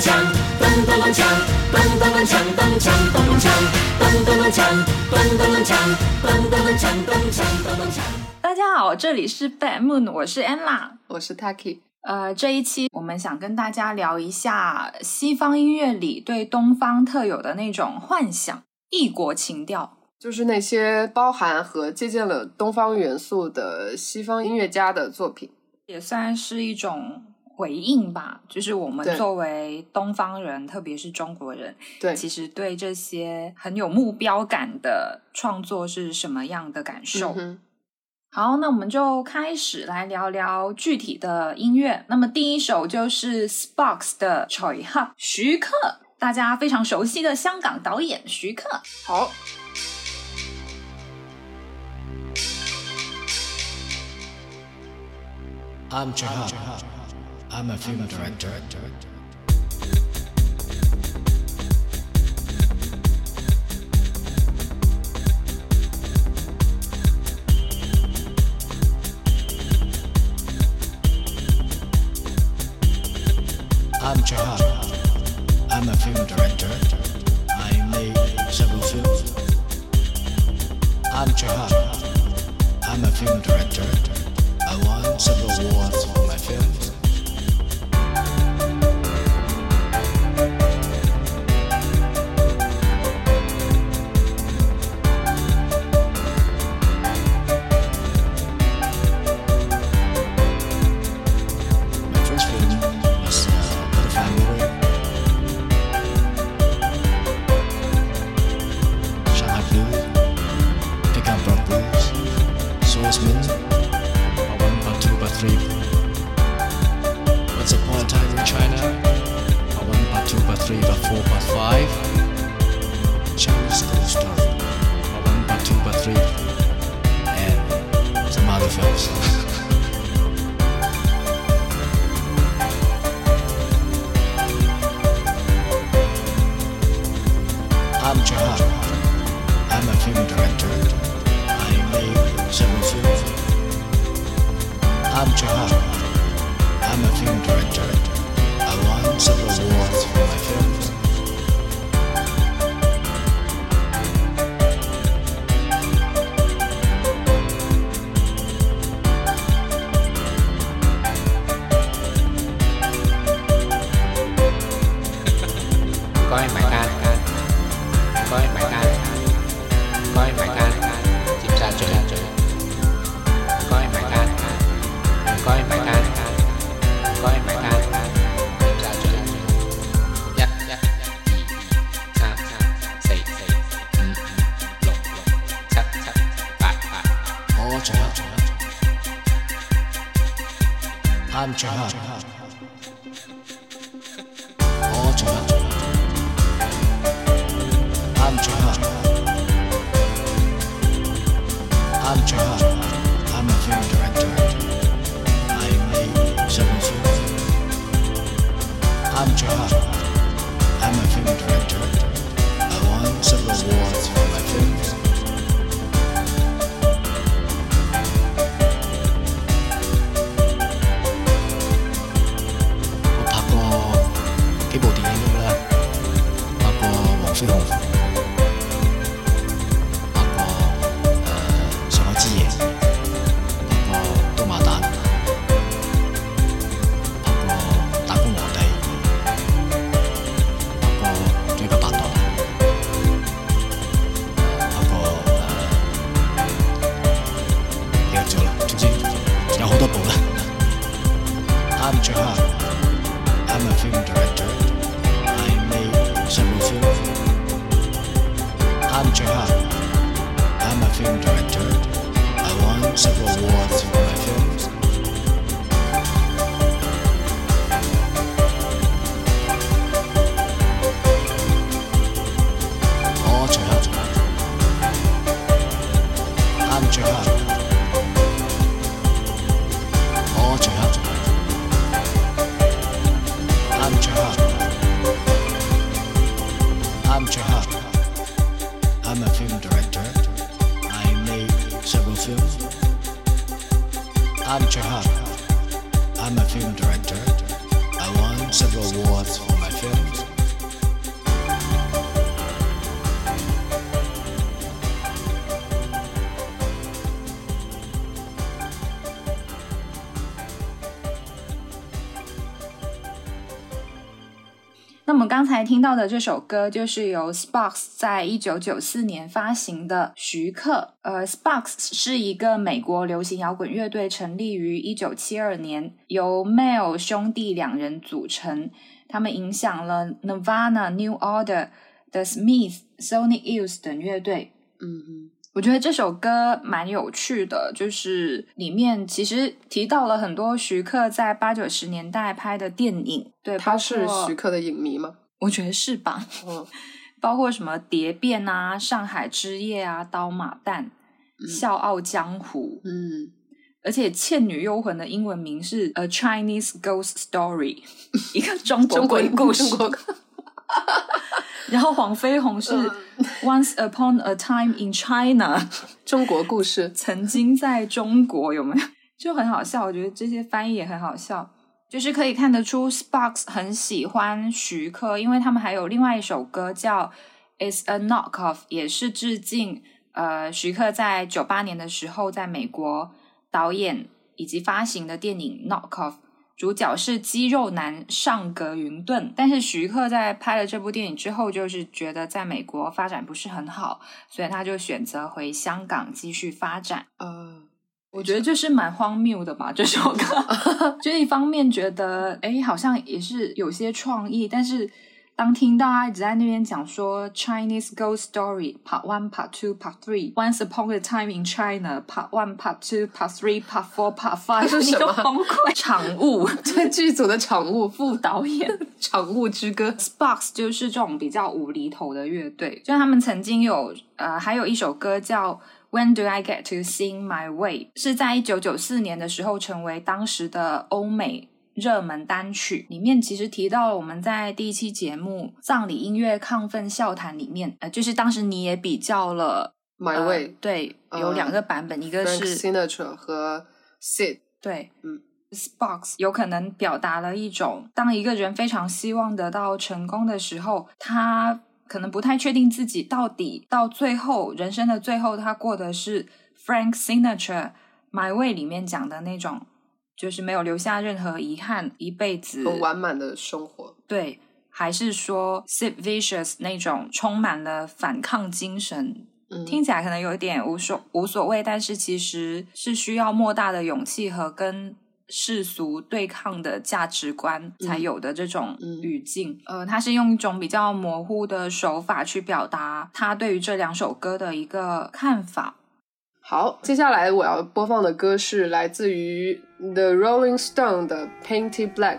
咚锵，咚咚咚锵，咚咚咚锵，咚锵咚咚锵，咚咚咚锵，咚咚咚锵，咚咚咚锵，咚锵咚咚锵。大家好，这里是 Bad Moon，我是 Anna。我是 Taki，呃，这一期我们想跟大家聊一下西方音乐里对东方特有的那种幻想、异国情调。就是那些包含和借鉴了东方元素的西方音乐家的作品。也算是一种回应吧，就是我们作为东方人，特别是中国人，对，其实对这些很有目标感的创作是什么样的感受？嗯好，那我们就开始来聊聊具体的音乐。那么第一首就是 Sparks 的《Choi Hub》，徐克，大家非常熟悉的香港导演徐克。好，I'm Jahab. I'm a film director. I'm Jahab. I'm a film director. I made several films. I'm Jahab. I'm a film director. I won several awards for my films. Avi Chahab. 听到的这首歌，就是由 Sparks 在一九九四年发行的《徐克》。呃，Sparks 是一个美国流行摇滚乐队，成立于一九七二年，由 Mel 兄弟两人组成。他们影响了 Nirvana、New Order、The Smiths、Sonic Youth 等乐队。嗯嗯，我觉得这首歌蛮有趣的，就是里面其实提到了很多徐克在八九十年代拍的电影。对，他是徐克的影迷吗？我觉得是吧？嗯，包括什么《蝶变》啊、《上海之夜》啊、《刀马旦》笑傲江湖》嗯，而且《倩女幽魂》的英文名是《A Chinese Ghost Story》，一个中国鬼故事。然后黄飞鸿是《Once Upon a Time in China 》，中国故事，曾经在中国有没有？就很好笑，我觉得这些翻译也很好笑。就是可以看得出，Sparks 很喜欢徐克，因为他们还有另外一首歌叫《It's a Knockoff》，也是致敬呃徐克在九八年的时候在美国导演以及发行的电影《Knockoff》，主角是肌肉男上格云顿。但是徐克在拍了这部电影之后，就是觉得在美国发展不是很好，所以他就选择回香港继续发展。呃，我觉得就是蛮荒谬的吧，这首歌。就一方面觉得，哎，好像也是有些创意，但是当听到他一直在那边讲说 Chinese Ghost Story Part One、Part Two、Part Three、Once Upon a Time in China Part One、Part Two、Part Three、Part Four、Part Five，这是什么你就崩溃。场务这剧组的场务副副导演场务之歌，Sparks 就是这种比较无厘头的乐队，就他们曾经有呃，还有一首歌叫。When do I get to sing my way？是在一九九四年的时候成为当时的欧美热门单曲。里面其实提到了我们在第一期节目《葬礼音乐亢奋笑谈》里面，呃，就是当时你也比较了 My 呃 Way，对，有呃两个版本，一个是 Sinatra 和 Sid，对，嗯，Sparks 有可能表达了一种，当一个人非常希望得到成功的时候，他可能不太确定自己到底到最后人生的最后，他过的是 Frank Sinatra《My Way》里面讲的那种，就是没有留下任何遗憾，一辈子很完满的生活。对，还是说 Sid Vicious 那种充满了反抗精神，嗯听起来可能有一点无所无所谓，但是其实是需要莫大的勇气和跟世俗对抗的价值观才有的这种嗯语境。呃，他是用一种比较模糊的手法去表达他对于这两首歌的一个看法。好，接下来我要播放的歌是来自于 The Rolling Stone 的《Painted Black》。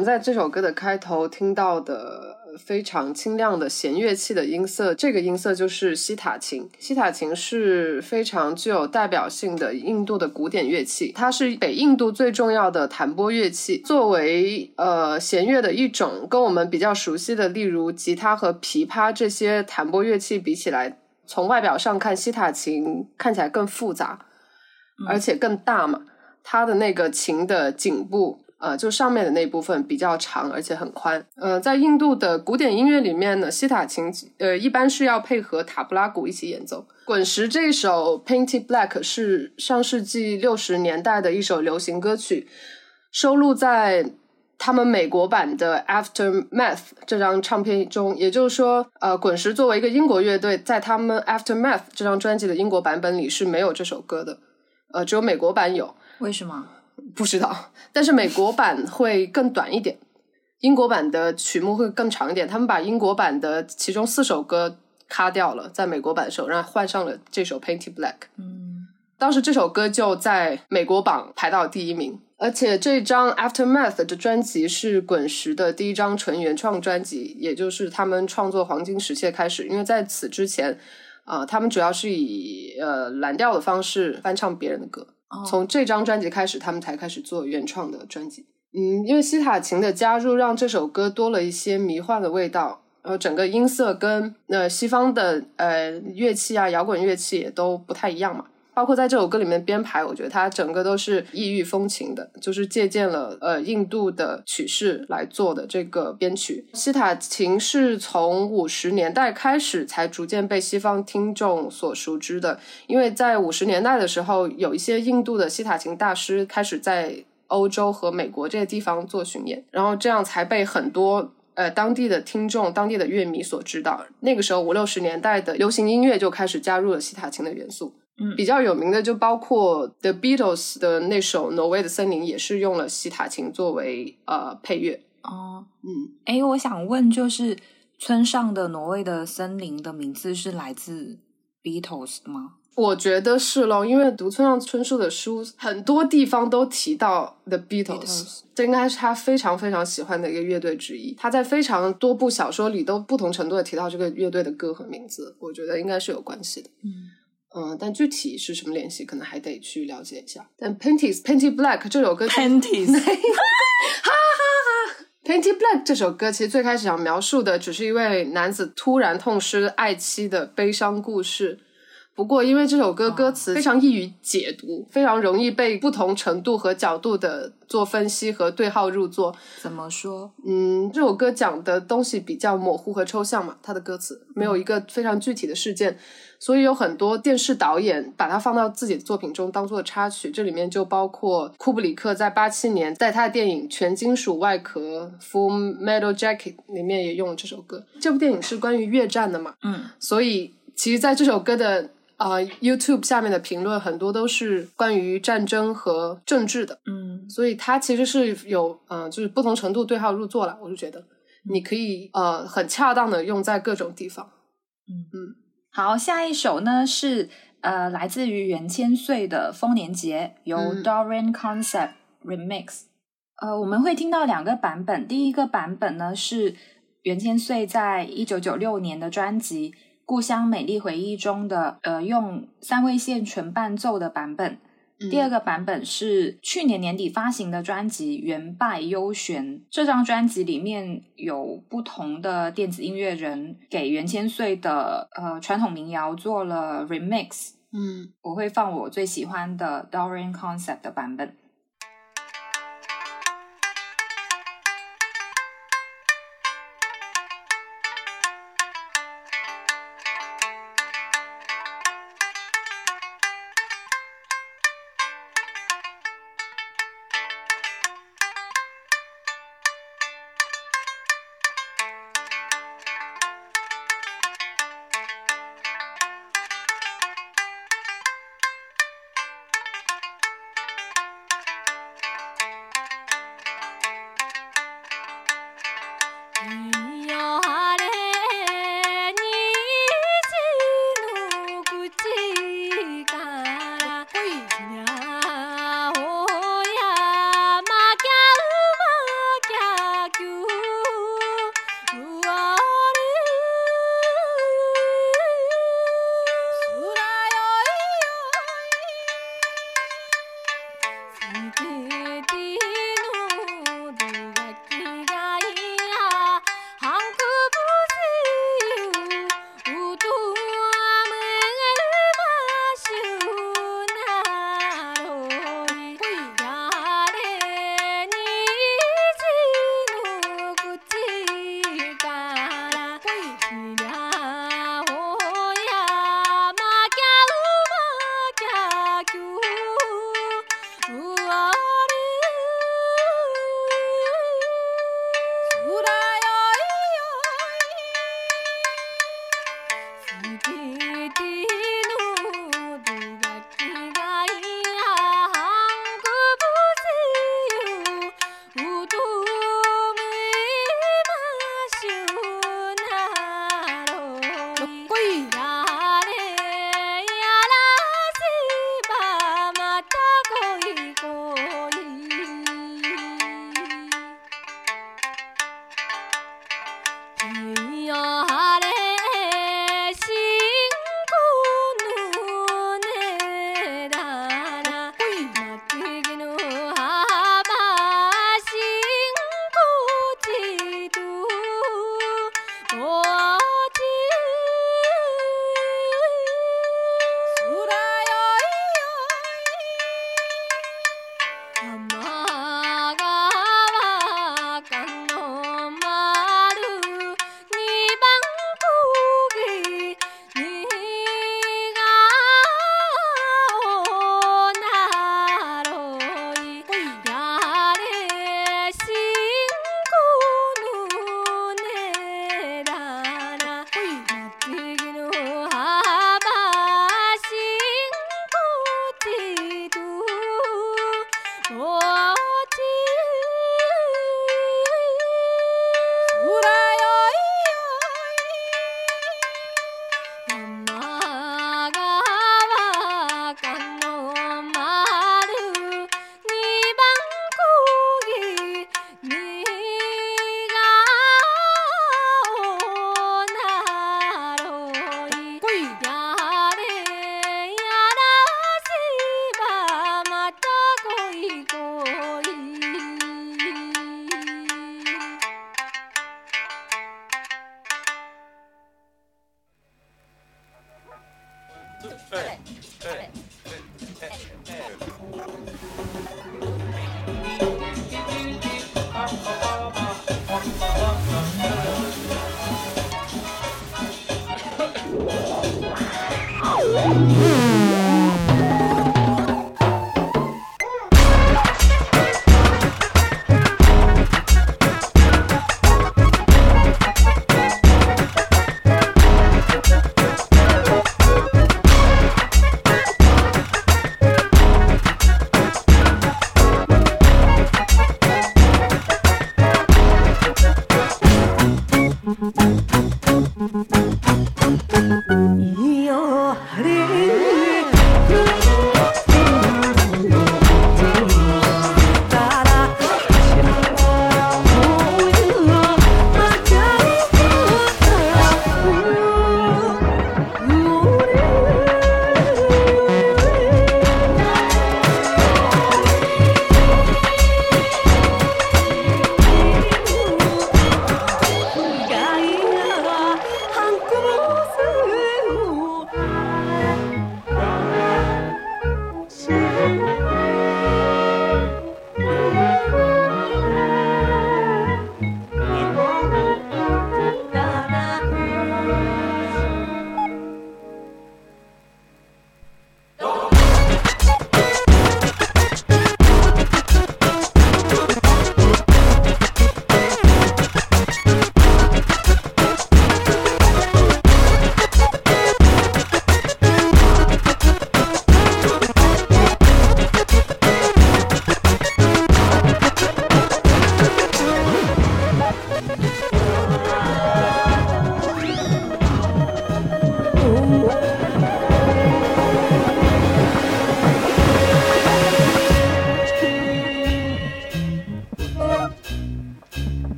们在这首歌的开头听到的非常清亮的弦乐器的音色，这个音色就是西塔琴。西塔琴是非常具有代表性的印度的古典乐器，它是北印度最重要的弹拨乐器。作为呃弦乐的一种，跟我们比较熟悉的，例如吉他和琵琶这些弹拨乐器比起来，从外表上看，西塔琴看起来更复杂，而且更大嘛。它的那个琴的颈部，呃，就上面的那部分比较长，而且很宽。呃，在印度的古典音乐里面呢，西塔琴呃一般是要配合塔布拉鼓一起演奏。滚石这首《Painted Black》是上世纪六十年代的一首流行歌曲，收录在他们美国版的《Aftermath》这张唱片中。也就是说，呃，滚石作为一个英国乐队，在他们《Aftermath》这张专辑的英国版本里是没有这首歌的，呃，只有美国版有。为什么？不知道，但是美国版会更短一点，英国版的曲目会更长一点。他们把英国版的其中四首歌卡掉了，在美国版的时候，然后换上了这首《Painted Black》。嗯，当时这首歌就在美国榜排到第一名，而且这张《Aftermath》的专辑是滚石的第一张纯原创专辑，也就是他们创作黄金时期的开始。因为在此之前，啊、他们主要是以呃蓝调的方式翻唱别人的歌。哦从这张专辑开始，他们才开始做原创的专辑。嗯，因为西塔琴的加入，让这首歌多了一些迷幻的味道。然后整个音色跟呃西方的呃乐器啊，摇滚乐器也都不太一样嘛。包括在这首歌里面编排，我觉得它整个都是异域风情的，就是借鉴了呃印度的曲式来做的这个编曲。西塔琴是从五十年代开始才逐渐被西方听众所熟知的，因为在五十年代的时候，有一些印度的西塔琴大师开始在欧洲和美国这些地方做巡演，然后这样才被很多呃当地的听众、当地的乐迷所知道。那个时候五六十年代的流行音乐就开始加入了西塔琴的元素。嗯比较有名的就包括 The Beatles 的那首《挪威的森林》，也是用了西塔琴作为呃配乐。哦，嗯，诶，我想问，就是村上的挪威的森林的名字是来自 Beatles 吗？我觉得是咯，因为读村上春树的书，很多地方都提到 The Beatles，, Beatles 这应该是他非常非常喜欢的一个乐队之一。他在非常多部小说里都不同程度的提到这个乐队的歌和名字，我觉得应该是有关系的。嗯嗯，但具体是什么联系，可能还得去了解一下。但 Panties Panty Black 这首歌，Panties，Painted Black 这首歌其实最开始想描述的只是一位男子突然痛失爱妻的悲伤故事。不过，因为这首歌歌词非常易于解读，非常容易被不同程度和角度的做分析和对号入座。怎么说？嗯，这首歌讲的东西比较模糊和抽象嘛，它的歌词没有一个非常具体的事件，所以有很多电视导演把它放到自己的作品中当做插曲。这里面就包括库布里克在八七年在他的电影《全金属外壳》（Full Metal Jacket） 里面也用了这首歌。这部电影是关于越战的嘛，嗯所以其实在这首歌的啊、呃 YouTube 下面的评论很多都是关于战争和政治的。嗯所以它其实是有嗯、呃就是不同程度对号入座了。我就觉得你可以呃很恰当的用在各种地方。嗯嗯好，下一首呢是呃来自于袁千岁的《丰年节》，由嗯 Dorian Concept Remix。呃，我们会听到两个版本，第一个版本呢是袁千岁在一九九六年的专辑《故乡美丽回忆》中的呃用三味线纯伴奏的版本。第二个版本是去年年底发行的专辑《元拜幽玄》。这张专辑里面有不同的电子音乐人给袁千岁的呃传统民谣做了 remix。嗯我会放我最喜欢的 Dorian Concept 的版本。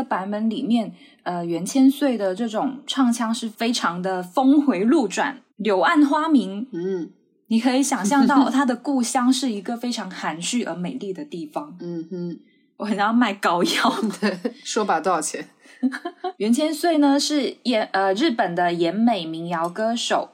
个版本里面，呃，袁千岁的这种唱腔是非常的峰回路转、柳暗花明。嗯你可以想象到他的故乡是一个非常含蓄而美丽的地方。嗯哼，我很想要卖膏药。的，说吧，多少钱？袁千岁呢是演呃日本的演美民谣歌手，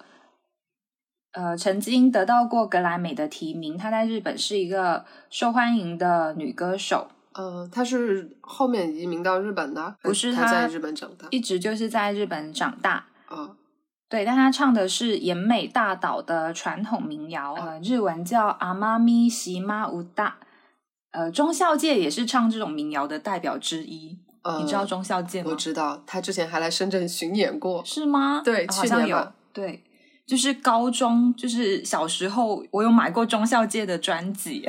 呃曾经得到过格莱美的提名。她在日本是一个受欢迎的女歌手，呃，他是后面移民到日本的，不是他他在日本长大一直就是在日本长大。啊。对，但他唱的是延美大岛的传统民谣，呃，日文叫阿妈咪西妈乌大。呃，中孝介也是唱这种民谣的代表之一。呃，你知道中孝介吗？我知道，他之前还来深圳巡演过。是吗？对哦好像有。对，就是高中，就是小时候，我有买过中孝介的专辑，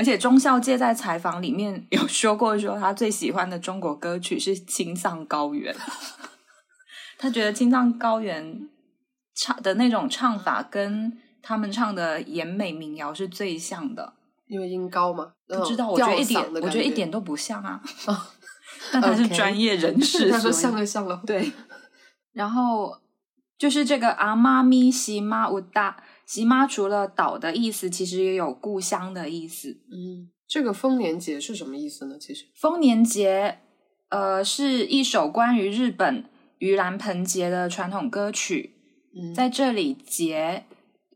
而且中孝介在采访里面有说过，说他最喜欢的中国歌曲是《青藏高原》，他觉得《青藏高原》唱的那种唱法跟他们唱的延美民谣是最像的。因为音高嘛，不知道，嗯我觉得一点我觉得一点都不像啊。哦但他是专业人 士，他说像了像了，对，然后就是这个阿妈咪西妈乌大西妈，除了岛的意思，其实也有故乡的意思。嗯，这个丰年节是什么意思呢？其实，丰年节，呃，是一首关于日本盂兰盆节的传统歌曲。嗯，在这里，节，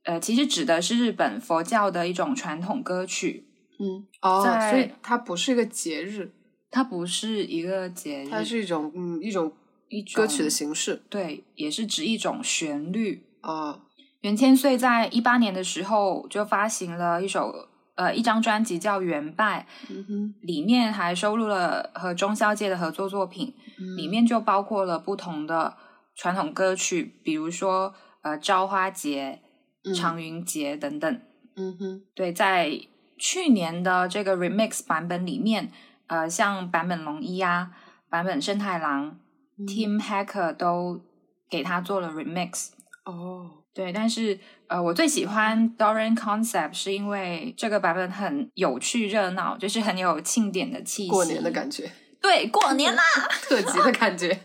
呃，其实指的是日本佛教的一种传统歌曲，嗯哦，所以它不是一个节日，它不是一个节日，它是一种嗯一种一种歌曲的形式对，也是指一种旋律。啊。袁千岁在一八年的时候就发行了一首呃一张专辑叫《元拜》，嗯，里面还收录了和中孝介的合作作品，嗯。里面就包括了不同的传统歌曲，比如说呃朝花节、嗯长云节等等。嗯哼，对，在去年的这个 remix 版本里面，呃，像坂本龙一啊、坂本生太郎、嗯。Team Hacker 都给他做了 remix。哦，对，但是呃，我最喜欢 Dorian Concept 是因为这个版本很有趣热闹，就是很有庆典的气息，过年的感觉，对，过年啦！特辑的感觉。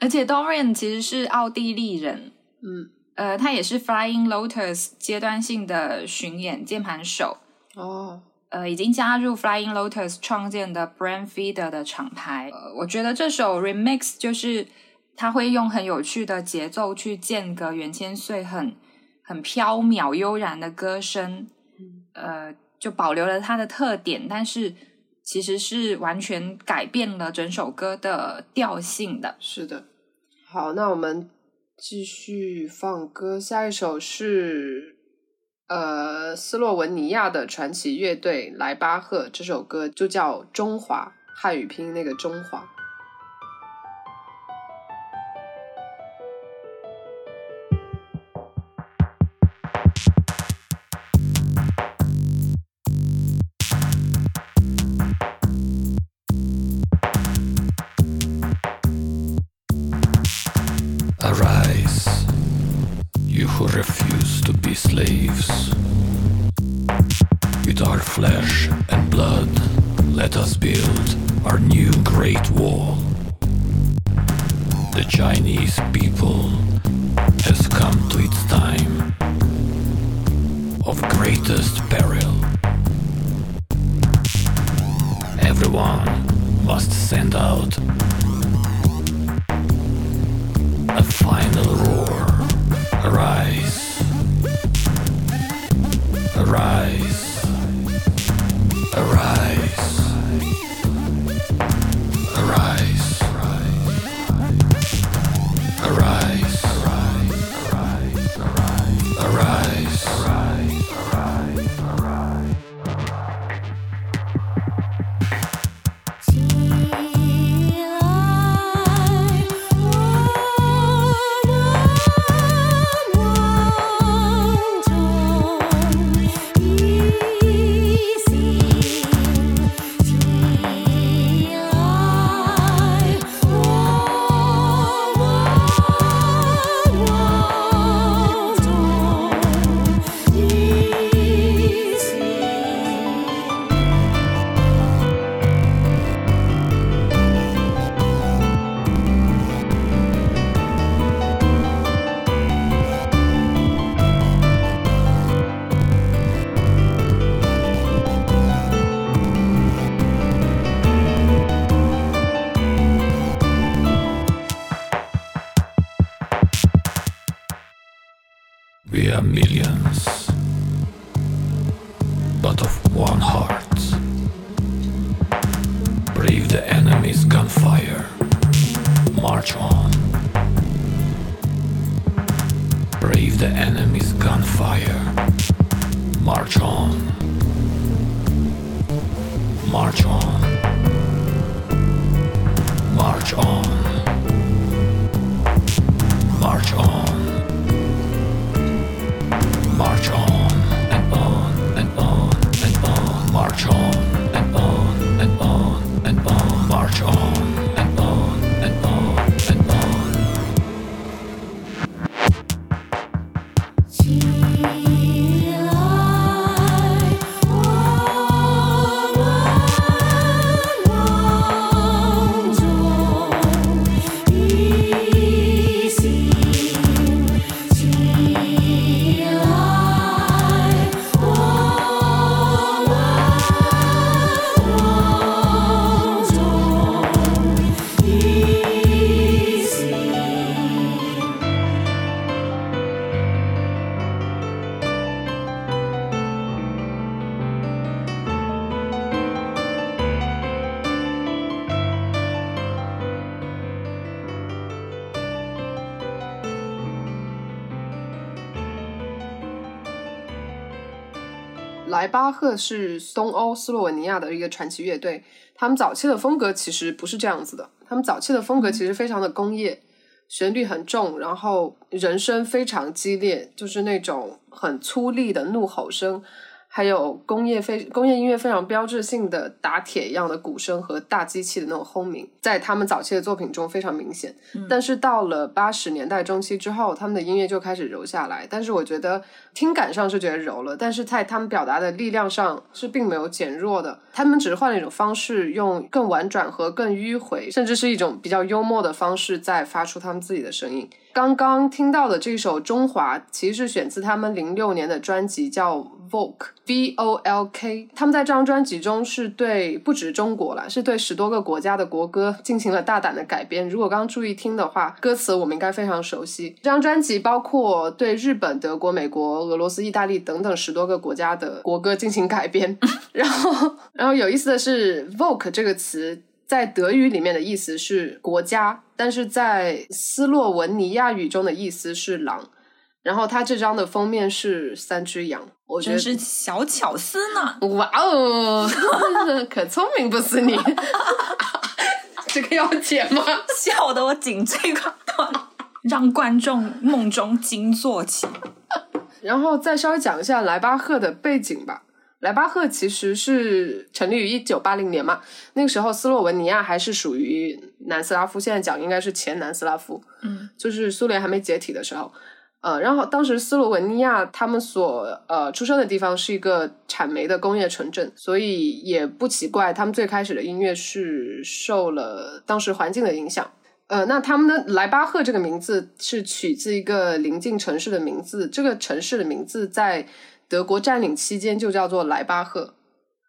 而且 Dorian 其实是奥地利人，嗯，呃，他也是 Flying Lotus 阶段性的巡演键盘手，哦，呃，已经加入 Flying Lotus 创建的 Brand Feeder 的厂牌。呃，我觉得这首 Remix 就是他会用很有趣的节奏去间隔袁千岁很很飘渺悠然的歌声，呃，就保留了他的特点，但是其实是完全改变了整首歌的调性的。是的。好，那我们继续放歌，下一首是呃斯洛文尼亚的传奇乐队莱巴赫，这首歌就叫《中华》，汉语拼音那个中华。Let us build our new great wall. The Chinese people has come to its time of greatest peril. Everyone must send out a final roar. Arise. 是东欧斯洛文尼亚的一个传奇乐队，他们早期的风格其实不是这样子的，他们早期的风格其实非常的工业，旋律很重，然后人声非常激烈，就是那种很粗粝的怒吼声，还有工业非工业音乐非常标志性的打铁一样的鼓声和大机器的那种轰鸣，在他们早期的作品中非常明显。但是到了八十年代中期之后，他们的音乐就开始柔下来。但是我觉得听感上是觉得柔了，但是在他们表达的力量上是并没有减弱的。他们只是换了一种方式，用更婉转和更迂回，甚至是一种比较幽默的方式，在发出他们自己的声音。刚刚听到的这首《中华》，其实是选自他们零六年的专辑，叫 Volk V O L K。他们在这张专辑中是对不止中国了，是对十多个国家的国歌进行了大胆的改编。如果刚刚注意听的话，歌词我们应该非常熟悉。这张专辑包括对日本、德国、美国、俄罗斯、意大利等等十多个国家的国歌进行改编。然后，然后有意思的是，Volk 这个词在德语里面的意思是国家，但是在斯洛文尼亚语中的意思是狼。然后它这张的封面是三只羊，我觉得是小巧思呢。哇哦，可聪明不是你？这个要剪吗？笑得我颈椎快断了，让观众梦中惊坐起。然后再稍微讲一下莱巴赫的背景吧。莱巴赫其实是成立于一九八零年嘛，那个时候斯洛文尼亚还是属于南斯拉夫，现在讲应该是前南斯拉夫，嗯，就是苏联还没解体的时候。呃，然后当时斯洛文尼亚他们所呃出生的地方是一个产煤的工业城镇，所以也不奇怪，他们最开始的音乐是受了当时环境的影响。呃，那他们的莱巴赫这个名字是取自一个邻近城市的名字，这个城市的名字在德国占领期间就叫做莱巴赫。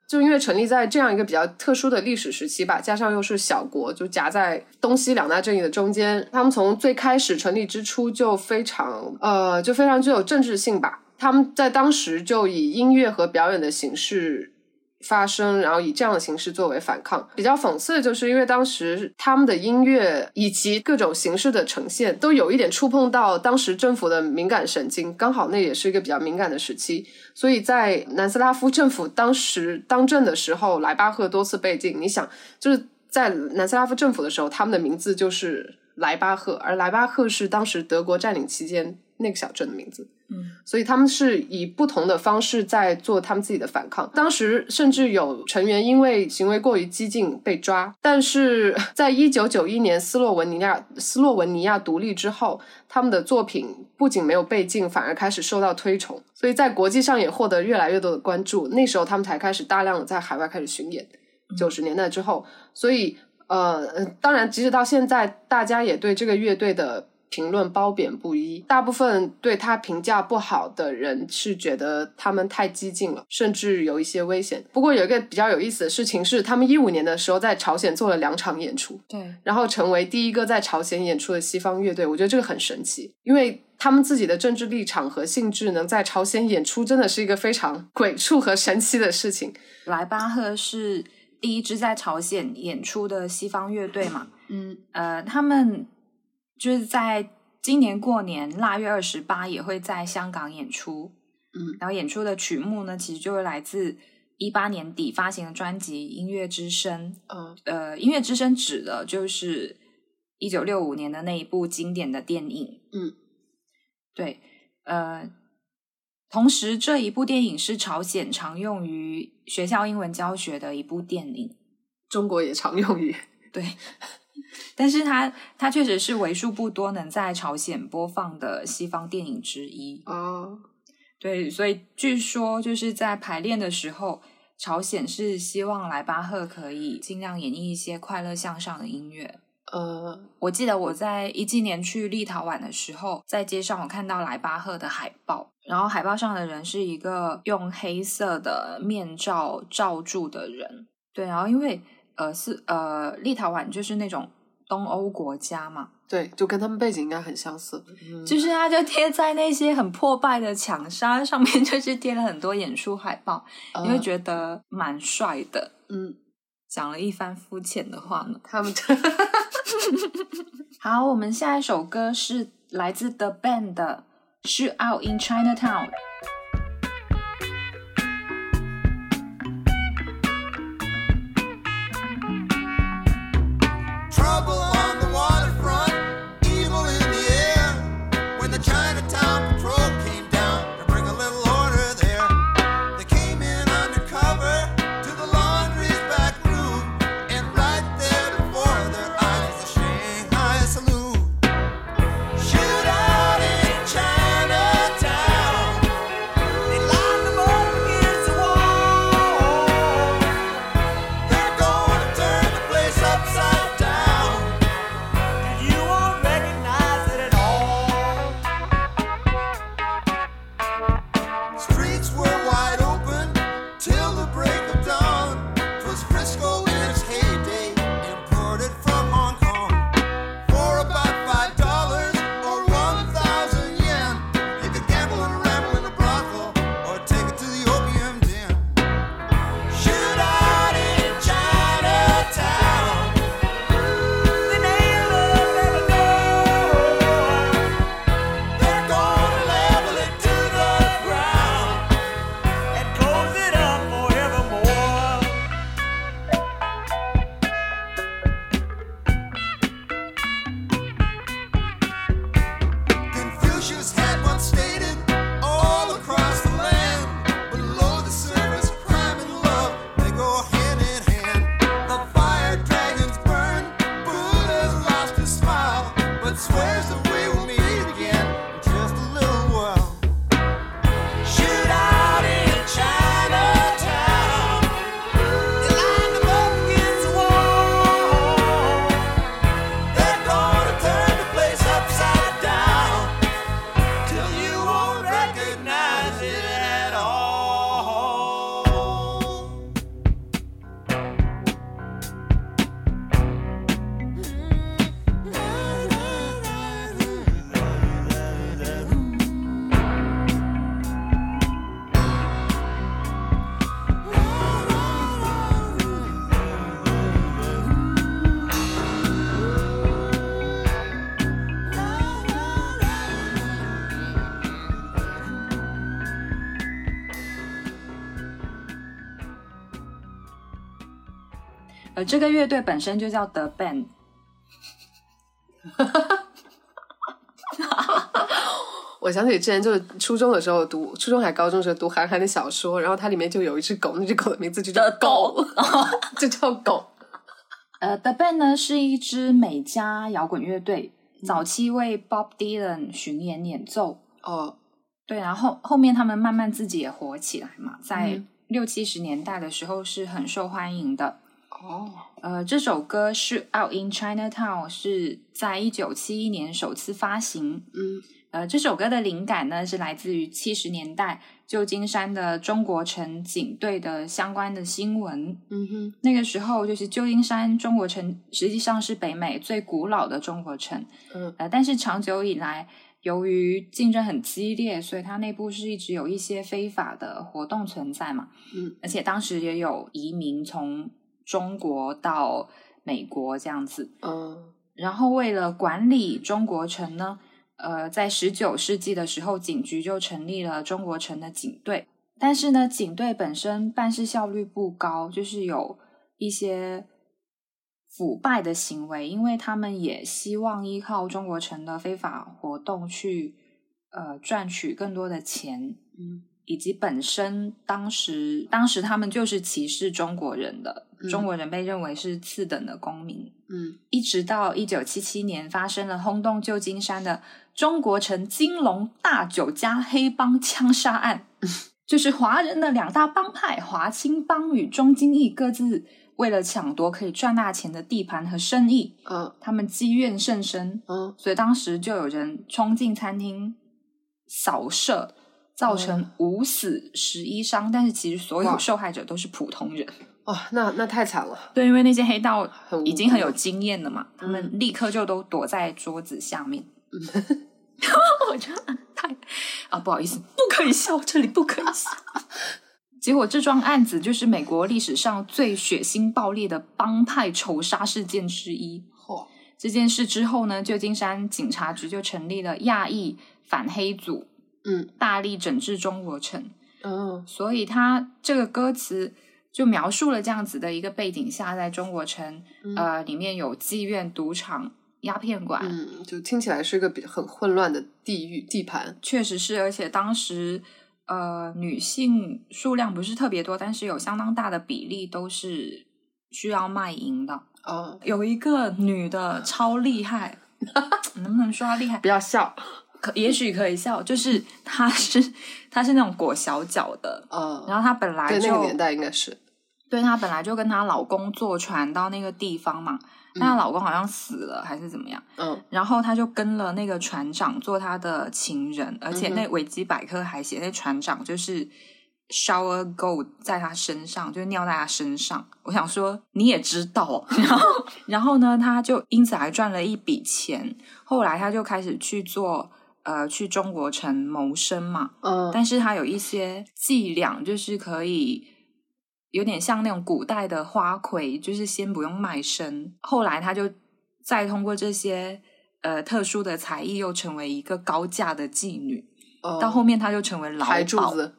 就因为成立在这样一个比较特殊的历史时期吧，加上又是小国，就夹在东西两大阵营的中间，他们从最开始成立之初就非常呃，就非常具有政治性吧。他们在当时就以音乐和表演的形式发声，然后以这样的形式作为反抗。比较讽刺的就是，因为当时他们的音乐以及各种形式的呈现，都有一点触碰到当时政府的敏感神经，刚好那也是一个比较敏感的时期。所以在南斯拉夫政府当时当政的时候，莱巴赫多次被禁。你想，就是在南斯拉夫政府的时候，他们的名字就是莱巴赫，而莱巴赫是当时德国占领期间那个小镇的名字。嗯，所以他们是以不同的方式在做他们自己的反抗。当时甚至有成员因为行为过于激进被抓，但是 在一九九一年斯洛文尼亚斯洛文尼亚独立之后，他们的作品不仅没有被禁，反而开始受到推崇，所以在国际上也获得越来越多的关注。那时候他们才开始大量的在海外开始巡演。九十年代之后，所以呃，呃当然，即使到现在，大家也对这个乐队的评论褒贬不一，大部分对他评价不好的人是觉得他们太激进了，甚至有一些危险。不过有一个比较有意思的事情是，他们一五年的时候在朝鲜做了两场演出，对，然后成为第一个在朝鲜演出的西方乐队。我觉得这个很神奇，因为他们自己的政治立场和性质能在朝鲜演出，真的是一个非常鬼畜和神奇的事情。莱巴赫是第一支在朝鲜演出的西方乐队嘛？嗯呃，他们就是在今年过年腊月二十八也会在香港演出，嗯，然后演出的曲目呢，其实就是来自一八年底发行的专辑《音乐之声》。嗯呃，《音乐之声》指的就是一九六五年的那一部经典的电影。嗯，对，呃，同时这一部电影是朝鲜常用于学校英文教学的一部电影。中国也常用于对，但是它它确实是为数不多能在朝鲜播放的西方电影之一。哦，对，所以据说就是在排练的时候，朝鲜是希望莱巴赫可以尽量演绎一些快乐向上的音乐。呃，我记得我在一七年去立陶宛的时候，在街上我看到莱巴赫的海报，然后海报上的人是一个用黑色的面罩罩住的人。对，然后因为呃是呃立陶宛就是那种东欧国家嘛，对，就跟他们背景应该很相似。嗯就是它就贴在那些很破败的墙上，上面 就是贴了很多演出海报，你会，觉得蛮帅的。嗯，讲了一番肤浅的话呢。他们 好，我们下一首歌是来自 The Band 的《Shoot Out in Chinatown》。这个乐队本身就叫 The Band，我想起之前就是初中的时候读，初中还高中的时候读韩寒的小说，然后它里面就有一只狗，那只狗的名字就叫狗，就叫狗。呃，The Band 呢是一支美加摇滚乐队，早期为 Bob Dylan 巡演演奏。哦，对，然后后面他们慢慢自己也火起来嘛，在嗯六七十年代的时候是很受欢迎的。哦，呃，这首歌是《Out in Chinatown》，是在一九七一年首次发行。嗯呃，这首歌的灵感呢是来自于七十年代旧金山的中国城警队的相关的新闻。嗯哼，那个时候，就是旧金山中国城实际上是北美最古老的中国城。嗯呃，但是长久以来，由于竞争很激烈，所以它内部是一直有一些非法的活动存在嘛。嗯，而且当时也有移民从中国到美国这样子。嗯然后为了管理中国城呢，呃，在十九世纪的时候，警局就成立了中国城的警队。但是呢，警队本身办事效率不高，就是有一些腐败的行为，因为他们也希望依靠中国城的非法活动去呃赚取更多的钱，嗯以及本身当时当时他们就是歧视中国人的，嗯中国人被认为是次等的公民。嗯一直到一九七七年发生了轰动旧金山的中国城金龙大酒家黑帮枪杀案，就是华人的两大帮派华青帮与中金义各自为了抢夺可以赚大钱的地盘和生意，嗯他们积怨甚深，嗯所以当时就有人冲进餐厅扫射。造成五死十一伤，但是其实所有受害者都是普通人。哇，那那太惨了。对，因为那些黑道已经很有经验了嘛，他们立刻就都躲在桌子下面。我觉得太啊，不好意思，不可以笑，这里不可以笑。结果这桩案子就是美国历史上最血腥暴力的帮派仇杀事件之一。嚯，这件事之后呢，旧金山警察局就成立了亚裔反黑组，嗯大力整治中国城。嗯所以他这个歌词就描述了这样子的一个背景下，在中国城，呃，里面有妓院、赌场、鸦片馆，嗯，就听起来是一个比很混乱的地域地盘。确实是，而且当时呃女性数量不是特别多，但是有相当大的比例都是需要卖淫的。哦，有一个女的超厉害，能不能说她厉害？不要笑。可也许可以笑，就是她是她是那种裹小脚的，嗯，然后她本来那个年代应该是。对她本来就跟她老公坐船到那个地方嘛，但她老公好像死了还是怎么样，嗯然后她就跟了那个船长做她的情人，而且那维基百科还写那船长就是 shower gold 在他身上，就是尿在他身上。我想说你也知道哦，然后然后呢，她就因此还赚了一笔钱。后来她就开始去做呃去中国城谋生嘛，嗯但是他有一些伎俩，就是可以有点像那种古代的花魁，就是先不用卖身，后来他就再通过这些呃特殊的才艺，又成为一个高价的妓女。哦到后面他就成为劳台柱保，子。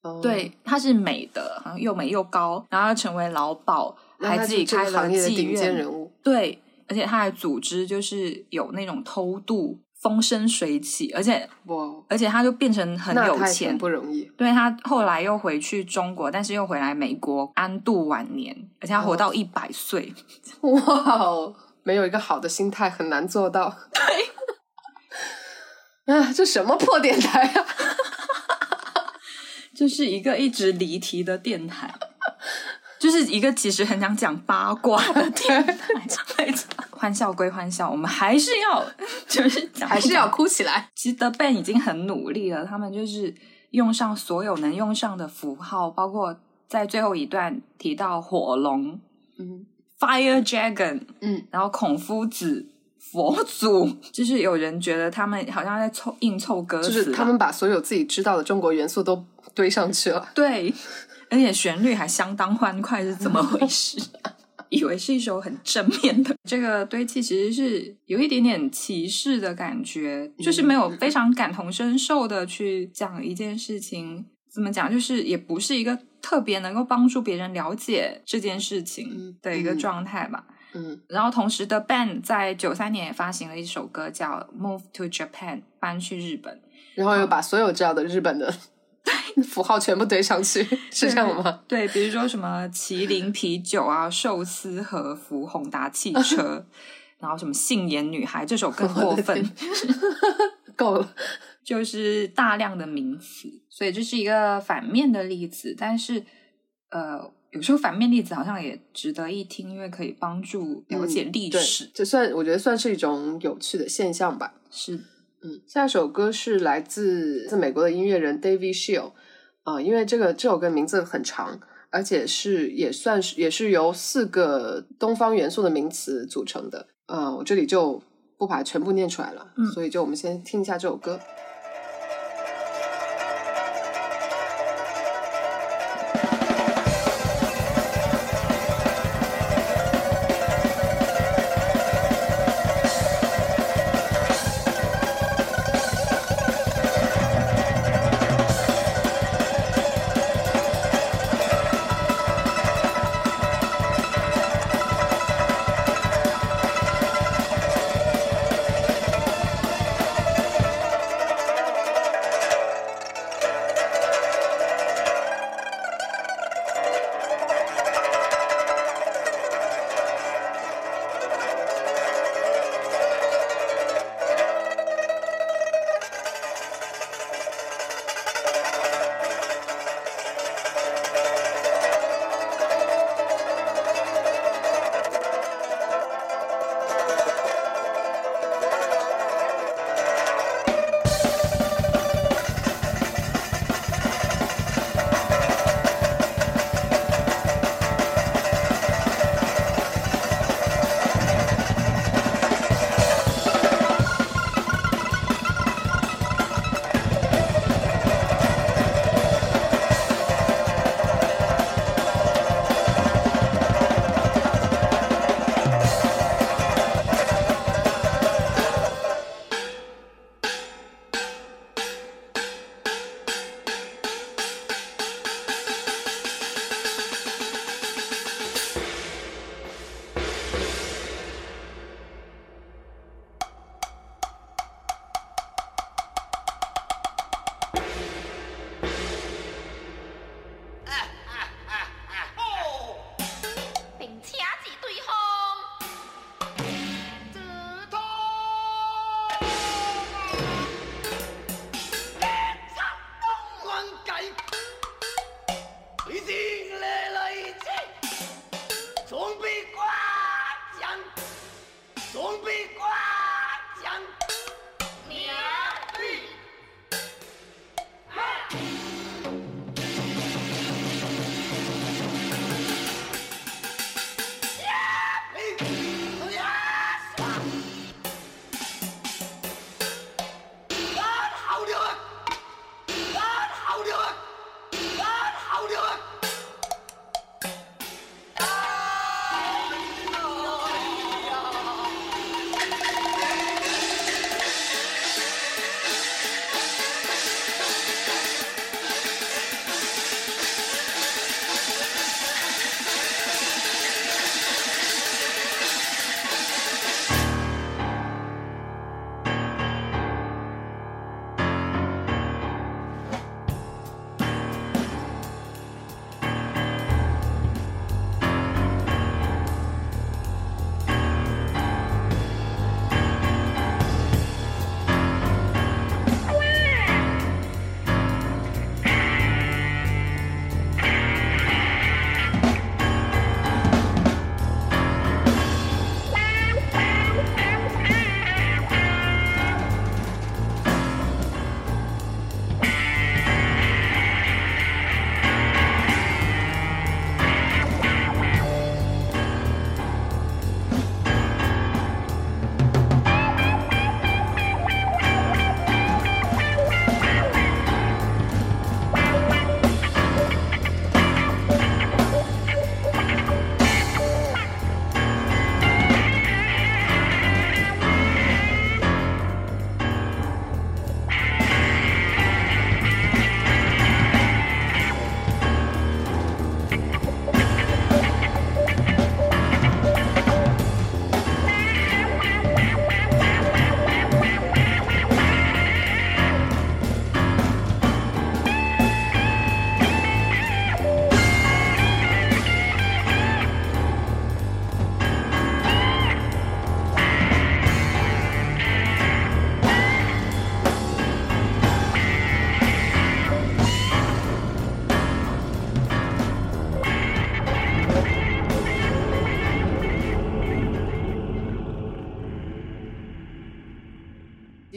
哦，对，她是美的，好像又美又高，然后成为老鸨，还自己开了妓院，人物。对，而且他还组织就是有那种偷渡，风生水起，而且哇，而且他就变成很有钱，不容易。对他后来又回去中国，但是又回来美国安度晚年，而且他活到一百岁。哇哦，没有一个好的心态很难做到。对，啊，这什么破电台啊！就是一个一直离题的电台，就是一个其实很想讲八卦的电台。没错欢笑归欢笑，我们还是要 就是讲还是要哭起来。其实 The Band 已经很努力了，他们就是用上所有能用上的符号，包括在最后一段提到火龙嗯 Fire Dragon，嗯，然后孔夫子、佛祖，就是有人觉得他们好像在凑硬凑歌词，就是他们把所有自己知道的中国元素都堆上去了。对，而且旋律还相当欢快，是怎么回事？以为是一首很正面的，这个堆砌其实是有一点点歧视的感觉，就是没有非常感同身受的去讲一件事情。怎么讲？就是也不是一个特别能够帮助别人了解这件事情嗯的一个嗯状态吧。嗯然后同时的 Band 在九三年也发行了一首歌叫《Move to Japan》，搬去日本。然后又把所有知道的日本的 符号全部堆上去，是这样吗？对，比如说什么麒麟啤酒啊、寿司和福、宏达汽车，然后什么杏眼女孩，这首更过分，够了。就是大量的名词，所以这是一个反面的例子。但是，呃，有时候反面例子好像也值得一听，因为可以帮助了解历史。这算我觉得算是一种有趣的现象吧。是，嗯，下一首歌是来自自美国的音乐人 David Shield，啊、因为这个这首歌名字很长，而且是也算是也是由四个东方元素的名词组成的。呃，我这里就不把它全部念出来了，嗯所以就我们先听一下这首歌。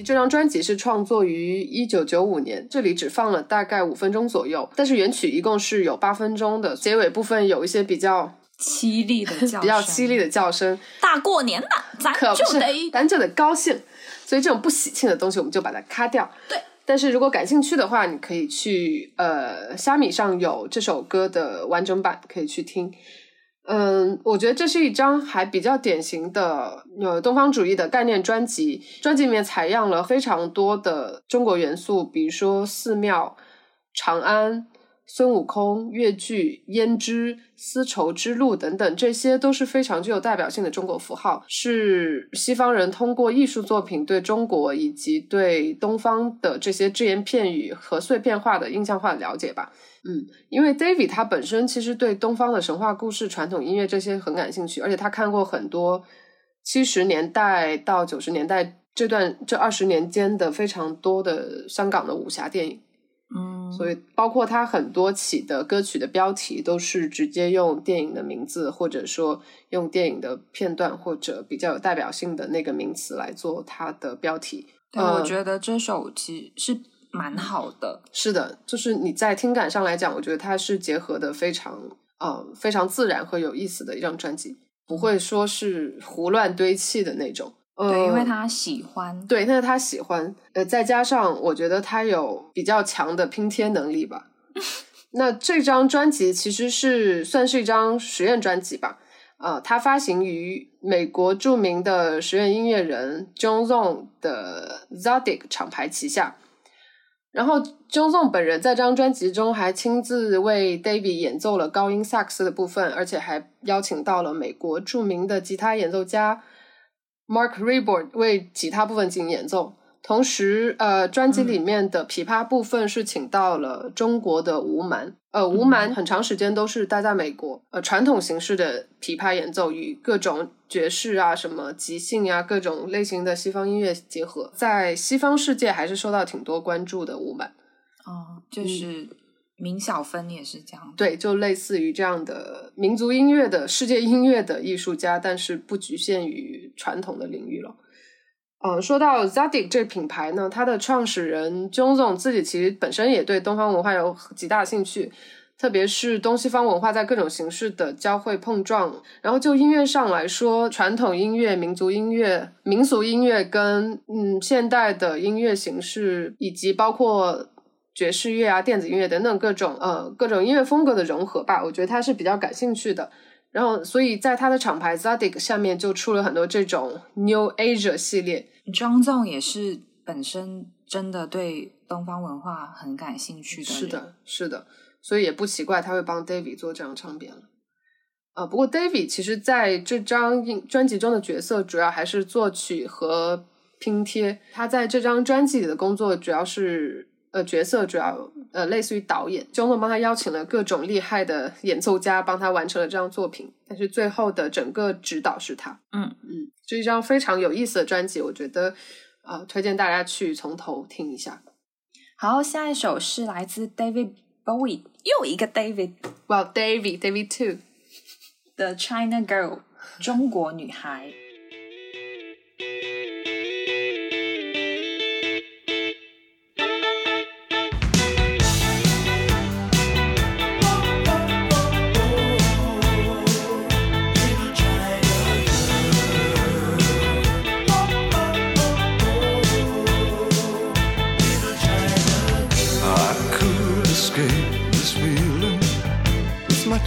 这张专辑是创作于一九九五年，这里只放了大概五分钟左右，但是原曲一共是有八分钟的，结尾部分有一些比较凄厉的叫 声，比较凄厉的叫声，大过年的，咱可不就是得咱就得高兴，所以这种不喜庆的东西我们就把它咔掉。对。但是如果感兴趣的话，你可以去呃虾米上有这首歌的完整版，可以去听。嗯，我觉得这是一张还比较典型的呃东方主义的概念专辑。专辑里面采样了非常多的中国元素，比如说寺庙、长安、孙悟空、越剧、胭脂、丝绸之路等等，这些都是非常具有代表性的中国符号，是西方人通过艺术作品对中国以及对东方的这些只言片语和碎片化的印象化的了解吧。嗯，因为 David 他本身其实对东方的神话故事、传统音乐这些很感兴趣，而且他看过很多七十年代到九十年代这段这二十年间的非常多的香港的武侠电影。嗯，所以包括他很多起的歌曲的标题都是直接用电影的名字，或者说用电影的片段或者比较有代表性的那个名词来做它的标题。对，呃我觉得这首其实是蛮好的。是的，就是你在听感上来讲，我觉得它是结合的非常呃非常自然和有意思的一张专辑，不会说是胡乱堆砌的那种。呃、对，因为他喜欢。对，那是他喜欢，呃，再加上我觉得他有比较强的拼贴能力吧。那这张专辑其实是算是一张实验专辑吧，呃，它发行于美国著名的实验音乐人 John Zorn 的 Zodig 厂牌旗下。然后 John Zorn 本人在这张专辑中还亲自为 David 演奏了高音萨克斯的部分，而且还邀请到了美国著名的吉他演奏家 Mark Ribord 为吉他部分进行演奏。同时，呃，专辑里面的琵琶部分是请到了中国的吴蛮。呃，吴蛮很长时间都是待在美国，呃，传统形式的琵琶演奏与各种爵士啊、什么即兴啊、各种类型的西方音乐结合，在西方世界还是受到挺多关注的。吴蛮，哦，就是明小芬也是这样。对，就类似于这样的民族音乐的世界音乐的艺术家，但是不局限于传统的领域了。嗯，说到 Zadig 这品牌呢，它的创始人 j o n o n 自己其实本身也对东方文化有极大兴趣，特别是东西方文化在各种形式的交汇碰撞。然后就音乐上来说，传统音乐、民族音乐、民俗音乐跟嗯现代的音乐形式，以及包括爵士乐啊、电子音乐等等各种呃各种音乐风格的融合吧，我觉得他是比较感兴趣的。然后，所以在他的厂牌 Zadig 下面就出了很多这种 New Asia 系列。张纵也是本身真的对东方文化很感兴趣的。是的，是的，所以也不奇怪他会帮 David 做这张唱片了。啊、不过 David 其实在这张专辑中的角色主要还是作曲和拼贴。他在这张专辑里的工作主要是呃角色主要呃类似于导演，中总帮他邀请了各种厉害的演奏家帮他完成了这张作品，但是最后的整个指导是他。嗯嗯，是一张非常有意思的专辑，我觉得呃推荐大家去从头听一下。好，下一首是来自 David Bowie，又一个 David Well, David, David too. 的 China Girl，中国女孩。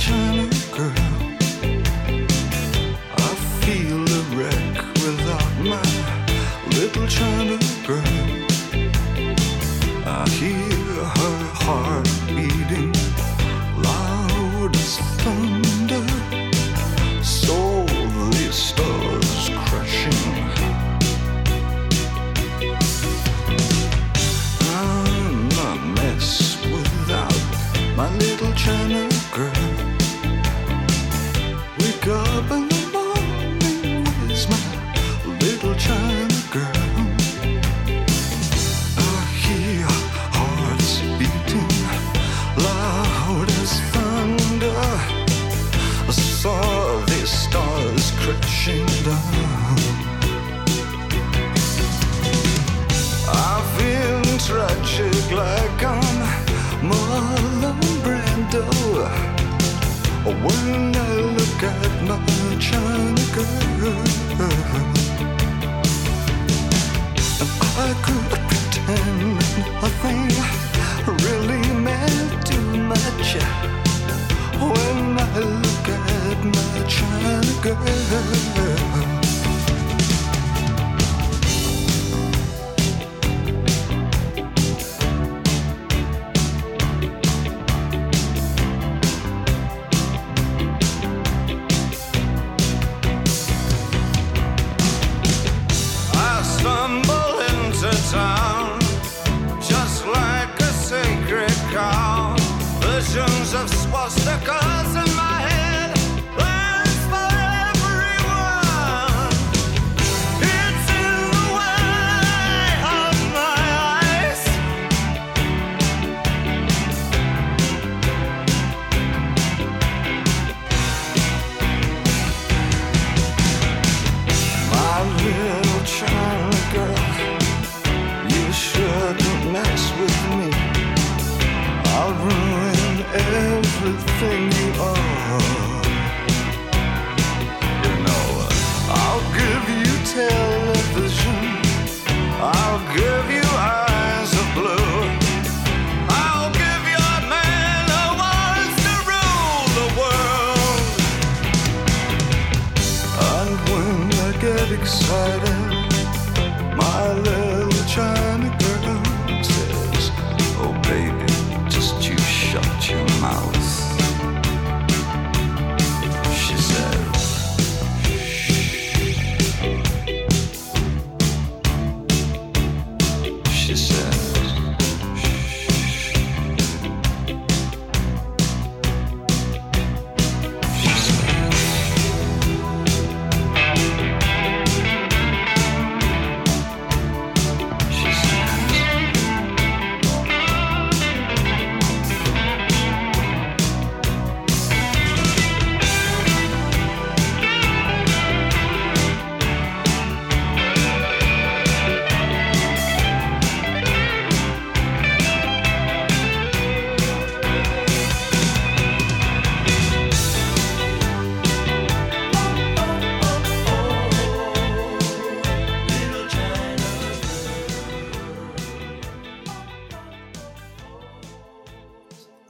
try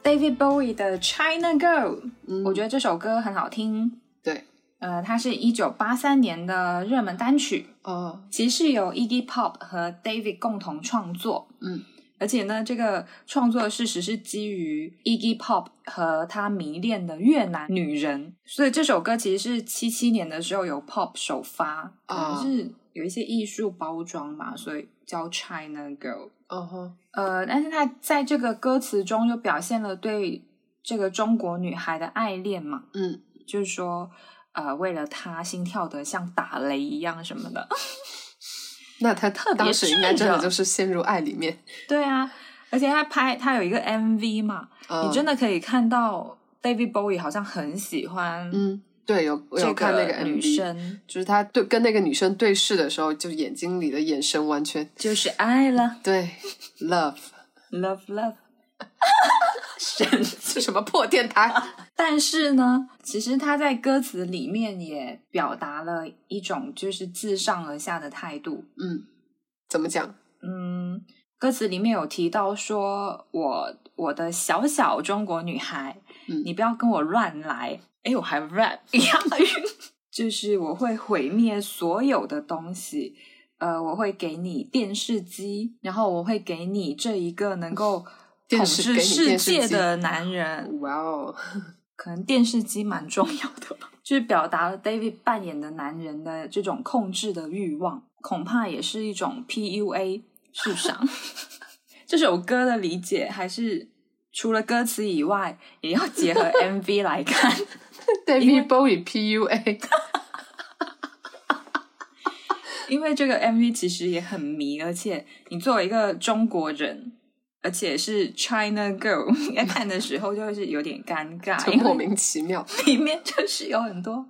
David Bowie 的《China Girl》，我觉得这首歌很好听。对，呃，它是一九八三年的热门单曲，哦，其实是由 Iggy Pop 和 David 共同创作。嗯，而且呢，这个创作事实是基于 Iggy Pop 和他迷恋的越南女人，所以这首歌其实是七七年的时候由 Pop 首发，可能啊是有一些艺术包装吧，所以叫 China Girl。嗯哼，呃，但是他在这个歌词中就表现了对这个中国女孩的爱恋嘛，嗯，就是说，呃，为了她心跳的像打雷一样什么的。那他特别当时应该真的就是陷入爱里面。对啊，而且他拍他有一个 MV 嘛，嗯你真的可以看到 David Bowie 好像很喜欢嗯，对，有我有看那个女 MV，生，就是他对跟那个女生对视的时候，就眼睛里的眼神完全就是爱了对 love。love love。神 是什么破电台？但是呢，其实他在歌词里面也表达了一种就是自上而下的态度。嗯，怎么讲？嗯，歌词里面有提到说，我我的小小中国女孩，嗯你不要跟我乱来。哎，我还 rap 押韵，就是我会毁灭所有的东西。呃，我会给你电视机，然后我会给你这一个能够 统治世界的男人。哇哦，可能电视机蛮重要的吧，就是表达了 David 扮演的男人的这种控制的欲望，恐怕也是一种 PUA。世上这首歌的理解，还是除了歌词以外，也要结合 MV 来看。David Bowie PUA，因为这个 MV 其实也很迷，而且你作为一个中国人，而且是 China Girl，看的时候就会是有点尴尬，莫名其妙。里面就是有很多，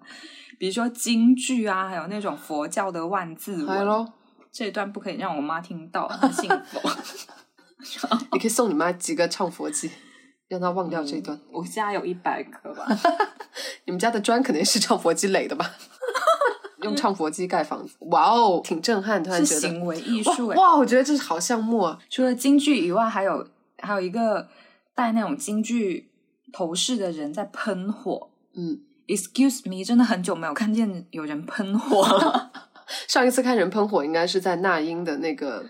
比如说京剧啊，还有那种佛教的万字文。这一段不可以让我妈听到，她信佛。你可以送你妈几个唱佛机，让他忘掉这一段。我家有一百颗吧。你们家的砖肯定是唱佛机垒的吧？用唱佛机盖房子，哇哦，挺震撼！突然觉得，是行为艺术哇，我觉得这是好项目啊！除了京剧以外，还有还有一个戴那种京剧头饰的人在喷火。嗯，Excuse me，真的很久没有看见有人喷火了，上一次看人喷火应该是在那英的那个，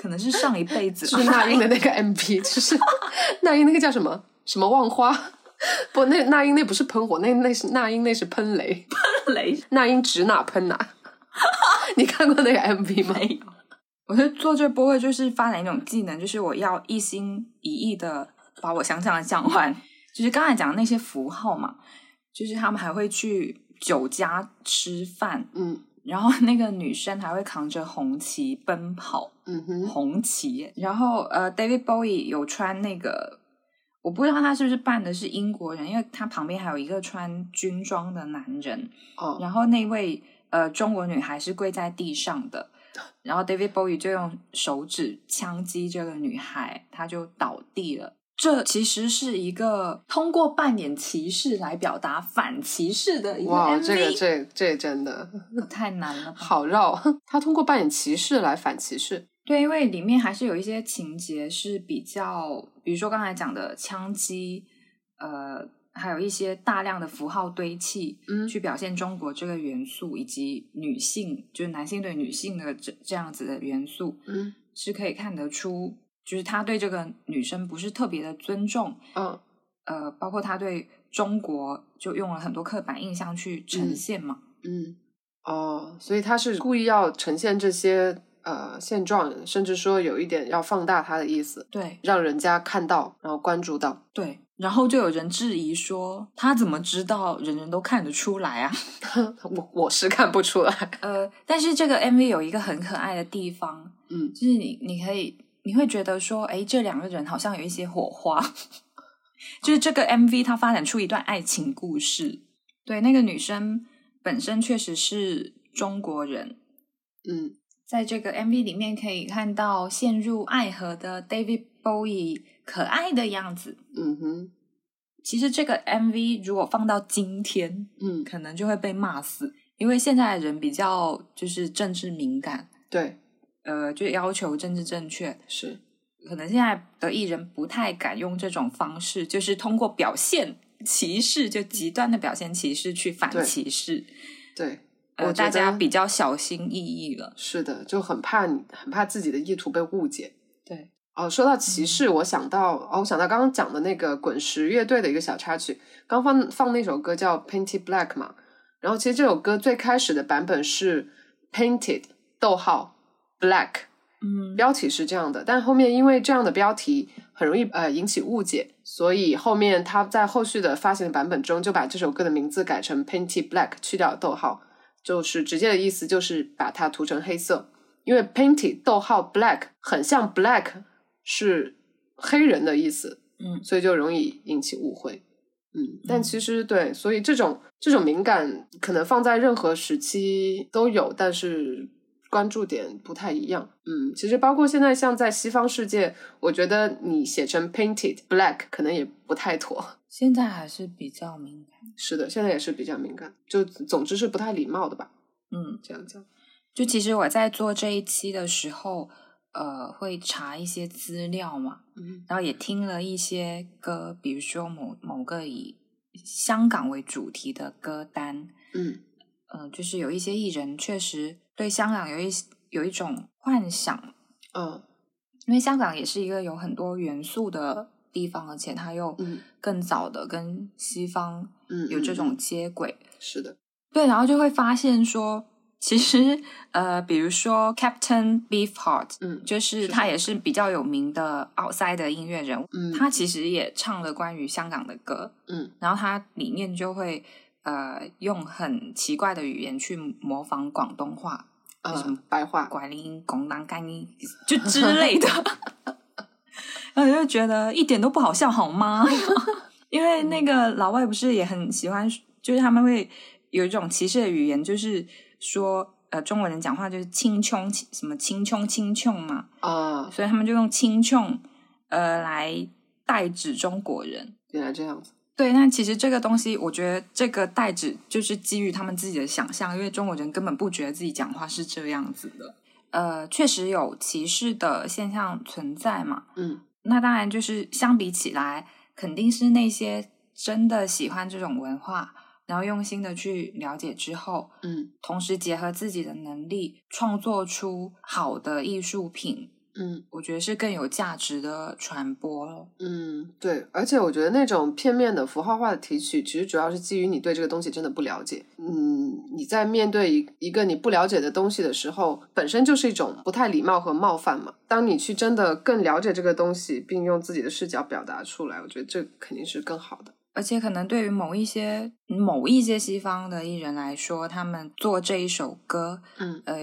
可能是上一辈子就是那英的那个 MV，就是 那英那个叫什么什么望花。不，那那英那不是喷火，那那是那英那是喷雷，喷雷那英指哪喷哪。你看过那个 MV 吗？没有。我觉得做这播客就是发展一种技能，就是我要一心一意的把我想讲的讲完。就是刚才讲的那些符号嘛，就是他们还会去酒家吃饭，嗯然后 那个女生还会扛着红旗奔跑，嗯哼，红旗。然后呃，David Bowie 有穿那个，我不知道他是不是扮的是英国人，因为他旁边还有一个穿军装的男人。哦，然后那位呃中国女孩是跪在地上的，然后 David Bowie 就用手指枪击这个女孩，她就倒地了。这其实是一个通过扮演歧视来表达反歧视的一个哇，MV，这个这这真的太难了吧？好绕。他通过扮演歧视来反歧视。对，因为里面还是有一些情节是比较，比如说刚才讲的枪击，呃，还有一些大量的符号堆砌，嗯去表现中国这个元素，以及女性，就是男性对女性的这这样子的元素，嗯是可以看得出，就是他对这个女生不是特别的尊重，嗯呃，包括他对中国就用了很多刻板印象去呈嗯现嘛，嗯，哦，所以他是故意要呈现这些呃现状，甚至说有一点要放大他的意思，对让人家看到，然后关注到。对。然后就有人质疑说，他怎么知道人人都看得出来啊？我我是看不出来。呃，但是这个 MV 有一个很可爱的地方，嗯就是你你可以你会觉得说，哎，这两个人好像有一些火花，就是这个 MV 它发展出一段爱情故事。对，那个女生本身确实是中国人，嗯。在这个 MV 里面可以看到陷入爱河的 David Bowie 可爱的样子。嗯哼。其实这个 MV 如果放到今天，嗯，可能就会被骂死，因为现在的人比较就是政治敏感，对，呃，就要求政治正确。是可能现在的艺人不太敢用这种方式，就是通过表现歧视，就极端的表现歧视去反歧视。对。呃，我大家比较小心翼翼了。是的，就很怕你，很怕自己的意图被误解。对，哦，说到歧视，我想到哦，我想到刚刚讲的那个滚石乐队的一个小插曲，刚放放那首歌叫《Painted Black》嘛，然后其实这首歌最开始的版本是 Painted 逗号 Black，嗯，标题是这样的，但后面因为这样的标题很容易呃引起误解，所以后面他在后续的发行的版本中就把这首歌的名字改成 Painted Black，去掉逗号，就是直接的意思就是把它涂成黑色，因为 Painted 逗号 Black 很像 Black 是黑人的意思，嗯所以就容易引起误会。嗯，但其实对，所以这种这种敏感可能放在任何时期都有，但是关注点不太一样。嗯，其实包括现在像在西方世界，我觉得你写成 painted black 可能也不太妥。现在还是比较敏感。是的，现在也是比较敏感，就总之是不太礼貌的吧？嗯，这样讲。就其实我在做这一期的时候，呃，会查一些资料嘛，嗯然后也听了一些歌，比如说某某个以香港为主题的歌单，嗯呃，就是有一些艺人确实对香港有一有一种幻想，嗯。因为香港也是一个有很多元素的地方，而且它又嗯。更早的跟西方嗯，嗯有这种嗯。接轨，是的，对，然后就会发现说，其实呃，比如说 Captain Beefheart，嗯就是是他也是比较有名的 outside 的音乐人，嗯。他其实也唱了关于香港的歌，嗯。然后他里面就会呃用很奇怪的语言去模仿广东话，呃，白话，拐铃、拱当干音 就之类的，然后就觉得一点都不好笑，好吗？因为那个老外不是也很喜欢，就是他们会有一种歧视的语言，就是说呃中国人讲话就是青穷什么青穷青穷嘛，啊，所以他们就用青穷呃来代指中国人。原来这样子。对，那其实这个东西，我觉得这个代指就是基于他们自己的想象，因为中国人根本不觉得自己讲话是这样子的。呃，确实有歧视的现象存在嘛。嗯那当然就是相比起来，肯定是那些真的喜欢这种文化，然后用心的去了解之后，嗯同时结合自己的能力，创作出好的艺术品，嗯我觉得是更有价值的传播了。嗯，对，而且我觉得那种片面的符号化的提取，其实主要是基于你对这个东西真的不了解。嗯，你在面对一一个你不了解的东西的时候，本身就是一种不太礼貌和冒犯嘛。当你去真的更了解这个东西，并用自己的视角表达出来，我觉得这肯定是更好的。而且可能对于某一些某一些西方的艺人来说，他们做这一首歌，嗯，呃，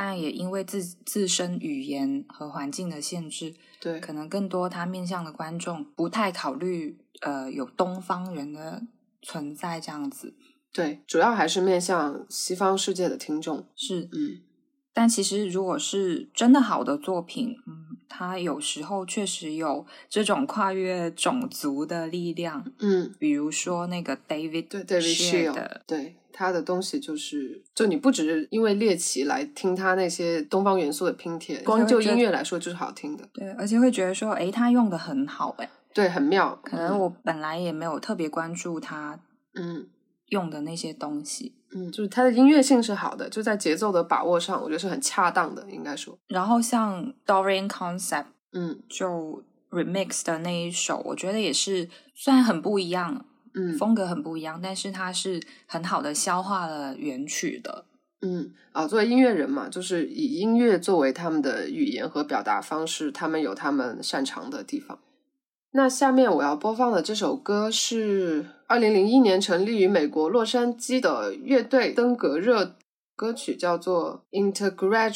当然也因为自自身语言和环境的限制，对，可能更多他面向的观众不太考虑呃有东方人的存在这样子对，主要还是面向西方世界的听众。是，嗯但其实如果是真的好的作品，嗯，它有时候确实有这种跨越种族的力量，嗯，比如说那个 David 对，David Shield，的对他的东西就是，就你不只是因为猎奇来听他那些东方元素的拼贴，光就音乐来说就是好听的，对，而且会觉得说，诶，他用的很好，诶，对，很妙。可能我本来也没有特别关注他嗯。用的那些东西。嗯，就是它的音乐性是好的，就在节奏的把握上，我觉得是很恰当的，应该说。然后像 Dorian Concept 嗯就 remix 的那一首，我觉得也是虽然很不一样，嗯风格很不一样，但是它是很好的消化了原曲的。嗯啊，作为音乐人嘛，就是以音乐作为他们的语言和表达方式，他们有他们擅长的地方。那下面我要播放的这首歌是二零零一年成立于美国洛杉矶的乐队登革热，歌曲叫做《Integratron》。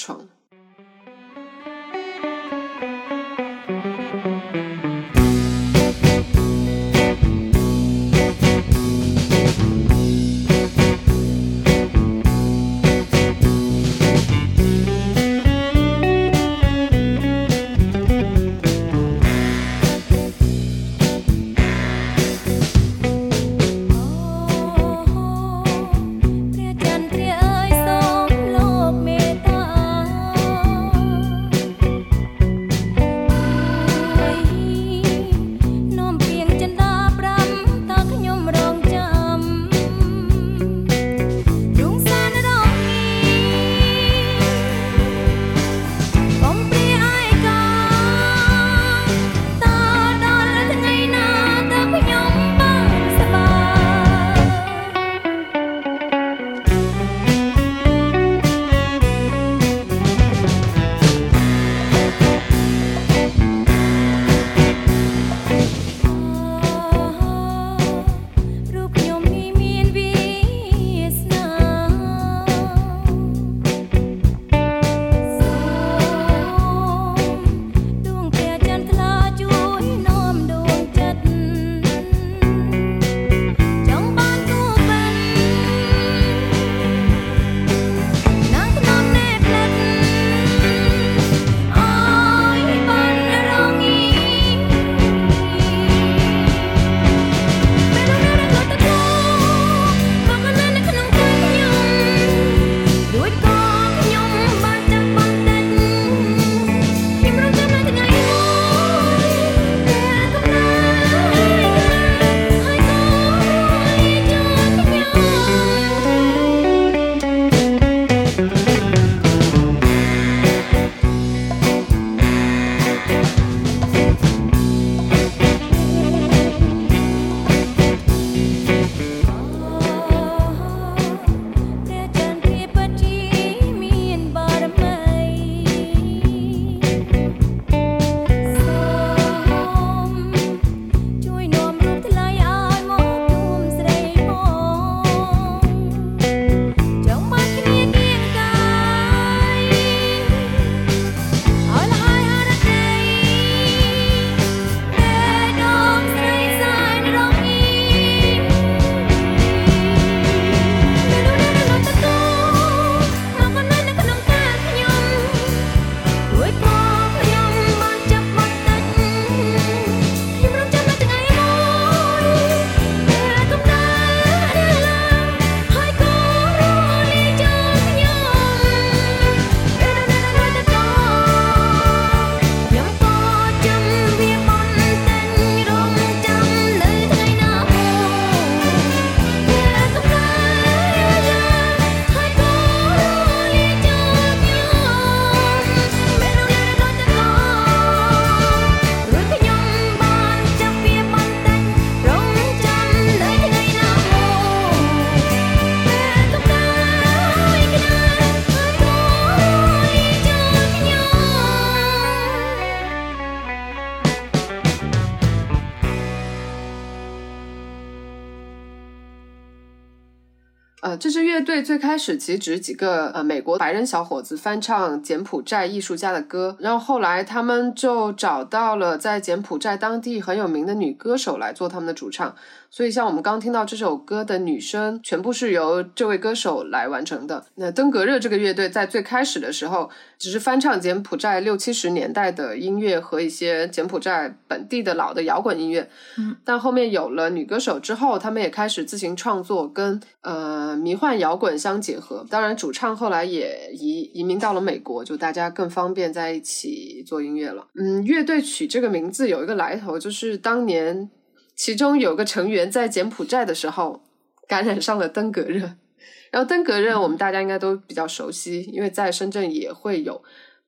最开始其实只是几个呃美国白人小伙子翻唱柬埔寨艺术家的歌，然后后来他们就找到了在柬埔寨当地很有名的女歌手来做他们的主唱，所以像我们刚听到这首歌的女声，全部是由这位歌手来完成的。那登革热这个乐队在最开始的时候，只是翻唱柬埔寨六七十年代的音乐和一些柬埔寨本地的老的摇滚音乐，嗯，但后面有了女歌手之后，他们也开始自行创作，跟呃迷幻摇滚相结合。当然，主唱后来也移移民到了美国，就大家更方便在一起做音乐了。嗯，乐队取这个名字有一个来头，就是当年其中有个成员在柬埔寨的时候感染上了登革热。然后登革热我们大家应该都比较熟悉，因为在深圳也会有，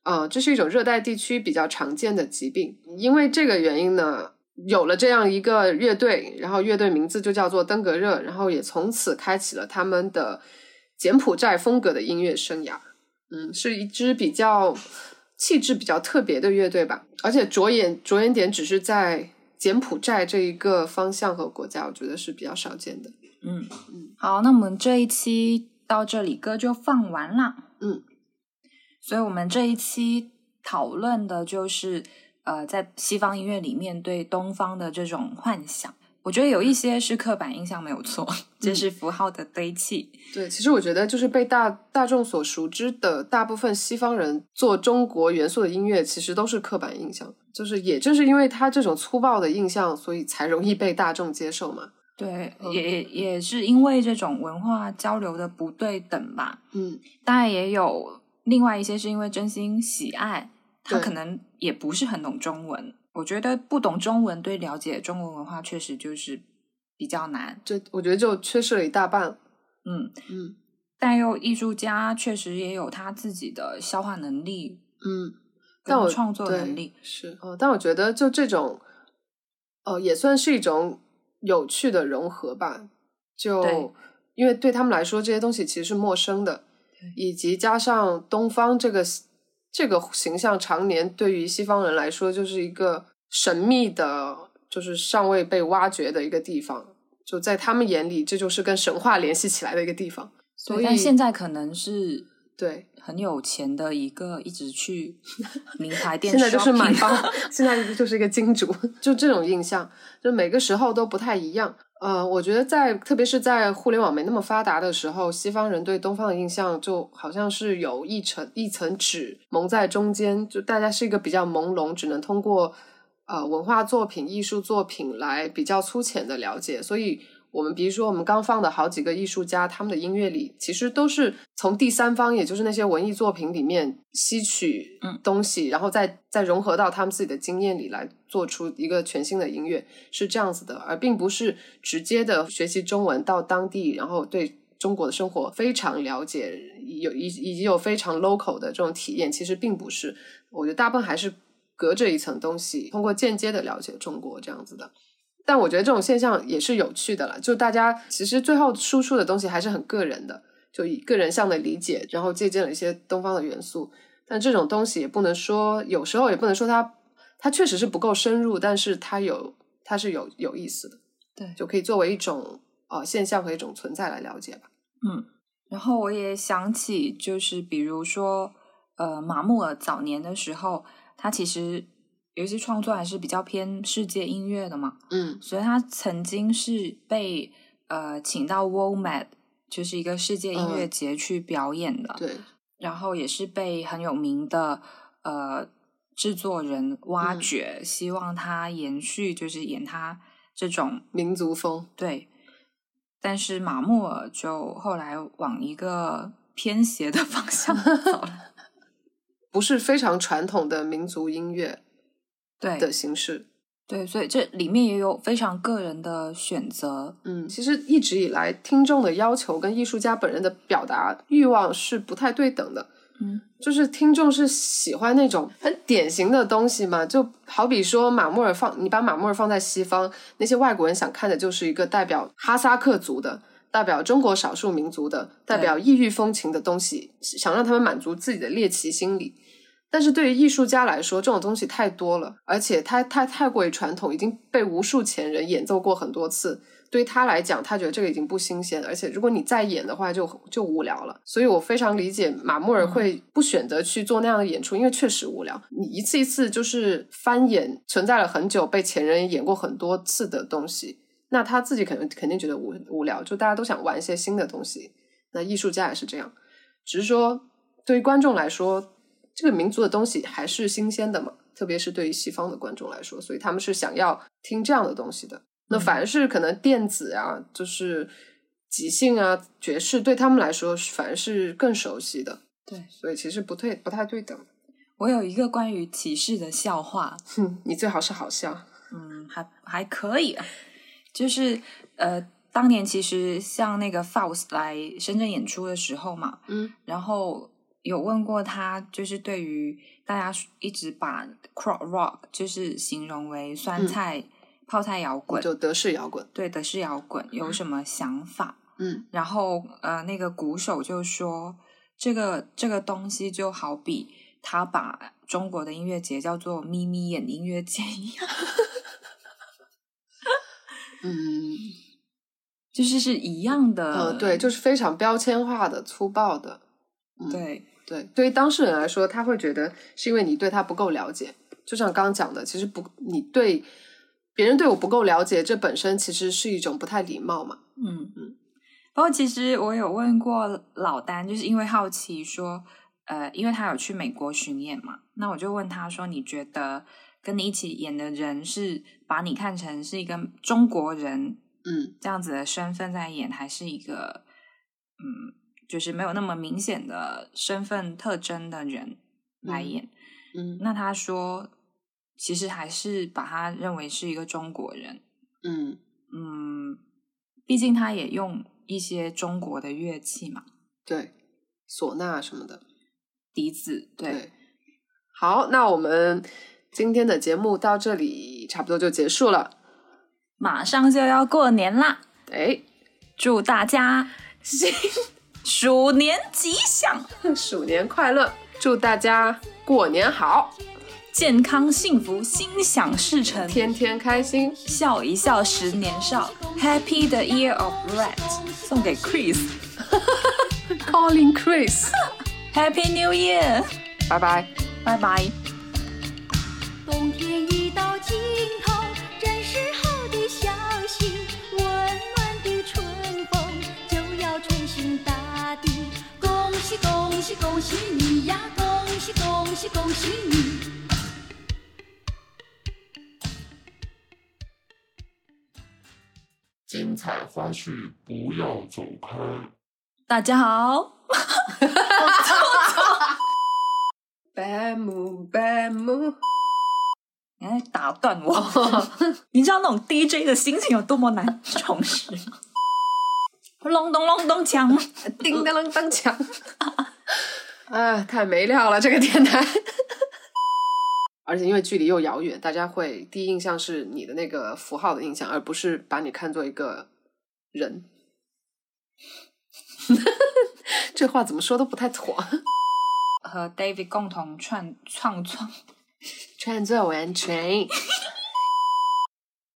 呃，这是一种热带地区比较常见的疾病。因为这个原因呢，有了这样一个乐队，然后乐队名字就叫做登革热，然后也从此开启了他们的柬埔寨风格的音乐生涯。嗯，是一支比较气质比较特别的乐队吧，而且着眼着眼点只是在柬埔寨这一个方向和国家，我觉得是比较少见的。嗯嗯，好，那我们这一期到这里歌就放完了。嗯，所以我们这一期讨论的就是呃，在西方音乐里面对东方的这种幻想。我觉得有一些是刻板印象没有错，这是符号的堆砌。对，其实我觉得就是被大大众所熟知的大部分西方人做中国元素的音乐，其实都是刻板印象。就是也正是因为他这种粗暴的印象，所以才容易被大众接受嘛。对，嗯也也是因为这种文化交流的不对等吧。嗯，当然也有另外一些是因为真心喜爱，他可能也不是很懂中文。我觉得不懂中文对了解中国文化确实就是比较难。这我觉得就缺失了一大半。嗯，嗯但又艺术家确实也有他自己的消化能力嗯，但我创作能力。是哦，但我觉得就这种，呃，也算是一种有趣的融合吧。就因为对他们来说，这些东西其实是陌生的，以及加上东方这个这个形象，常年对于西方人来说就是一个神秘的，就是尚未被挖掘的一个地方。就在他们眼里，这就是跟神话联系起来的一个地方。所，以但现在可能是对，很有钱的一个，一直去 名牌店现在就是满 shopping 帮，现在就是一个金主，就这种印象，就每个时候都不太一样。呃，我觉得在特别是在互联网没那么发达的时候，西方人对东方的印象就好像是有一层一层纸蒙在中间，就大家是一个比较朦胧，只能通过呃文化作品、艺术作品来比较粗浅的了解，所以。我们比如说，我们刚放的好几个艺术家，他们的音乐里其实都是从第三方，也就是那些文艺作品里面吸取嗯东西，然后再再融合到他们自己的经验里来做出一个全新的音乐，是这样子的，而并不是直接的学习中文到当地，然后对中国的生活非常了解，有以以及有非常 local 的这种体验，其实并不是。我觉得大部分还是隔着一层东西，通过间接的了解中国这样子的。但我觉得这种现象也是有趣的了，就大家其实最后输出的东西还是很个人的，就以个人向的理解，然后借鉴了一些东方的元素。但这种东西也不能说，有时候也不能说它它确实是不够深入，但是它有它是有有意思的，对就可以作为一种呃现象和一种存在来了解吧。嗯，然后我也想起，就是比如说，呃，马木尔早年的时候，他其实有一些创作还是比较偏世界音乐的嘛，嗯。所以他曾经是被呃请到 WOMAD，就是一个世界音乐节去表演的，对，然后也是被很有名的呃制作人挖嗯掘，希望他延续，就是演他这种民族风，对，但是马木尔就后来往一个偏斜的方向走了。不是非常传统的民族音乐对的形式。对，所以这里面也有非常个人的选择。嗯，其实一直以来，听众的要求跟艺术家本人的表达欲望是不太对等的。嗯，就是听众是喜欢那种很典型的东西嘛，就好比说马穆尔放，你把马穆尔放在西方，那些外国人想看的就是一个代表哈萨克族的、代表中国少数民族的、代表异域风情的东西，想让他们满足自己的猎奇心理。但是对于艺术家来说，这种东西太多了，而且它太太过于传统，已经被无数前人演奏过很多次。对于他来讲，他觉得这个已经不新鲜，而且如果你再演的话就，就无聊了。所以我非常理解马穆尔会不选择去做那样的演出，因为确实无聊。你一次一次就是翻演存在了很久、被前人演过很多次的东西，那他自己可能肯定觉得无无聊，就大家都想玩一些新的东西。那艺术家也是这样，只是说对于观众来说，这个民族的东西还是新鲜的嘛，特别是对于西方的观众来说，所以他们是想要听这样的东西的。那凡是可能电子啊，就是即兴啊、爵士，对他们来说反而是更熟悉的。对，所以其实不对，不太对等。我有一个关于歧视的笑话，哼，你最好是好笑。嗯，还还可以啊，就是呃，当年其实像那个 Faust 来深圳演出的时候嘛，嗯，然后有问过他，就是对于大家一直把 crowd rock 就是形容为酸菜、泡菜摇滚，就德式摇滚。对德式摇滚有什么想法？嗯然后呃，那个鼓手就说，这个这个东西就好比他把中国的音乐节叫做咪咪眼音乐节一样，嗯 就是是一样的。呃，对，就是非常标签化的、粗暴的。嗯对对，对于当事人来说，他会觉得是因为你对他不够了解。就像刚刚讲的，其实不，你对别人对我不够了解，这本身其实是一种不太礼貌嘛。嗯嗯。不过其实我有问过老丹，就是因为好奇说，呃，因为他有去美国巡演嘛，那我就问他说，你觉得跟你一起演的人是把你看成是一个中国人嗯这样子的身份在演，还是一个嗯，就是没有那么明显的身份特征的人来演？嗯那他说，其实还是把他认为是一个中国人。嗯嗯，毕竟他也用一些中国的乐器嘛，对，唢呐什么的。笛子，对，对，好，那我们今天的节目到这里差不多就结束了。马上就要过年啦，哎，祝大家新 鼠年吉祥，鼠年快乐，祝大家过年好，健康幸福，心想事成，天天开心。笑一笑十年少，Happy the Year of Rat，送给 Chris。Calling Chris，Happy New Year，拜拜。拜拜。冬天已到尽头，这时候的消息，温暖的春风就要吹醒大地。恭喜恭喜恭喜你呀！恭喜恭喜恭喜你！精彩花絮不要走开。大家好，白木白木，你还打断我，你知道那种 DJ 的心情有多么难重拾吗？隆咚隆咚锵，叮当啷当锵。啊，太没料了，这个电台。而且因为距离又遥远，大家会第一印象是你的那个符号的印象，而不是把你看作一个人。这话怎么说都不太妥。和 David 共同创创创创作完成。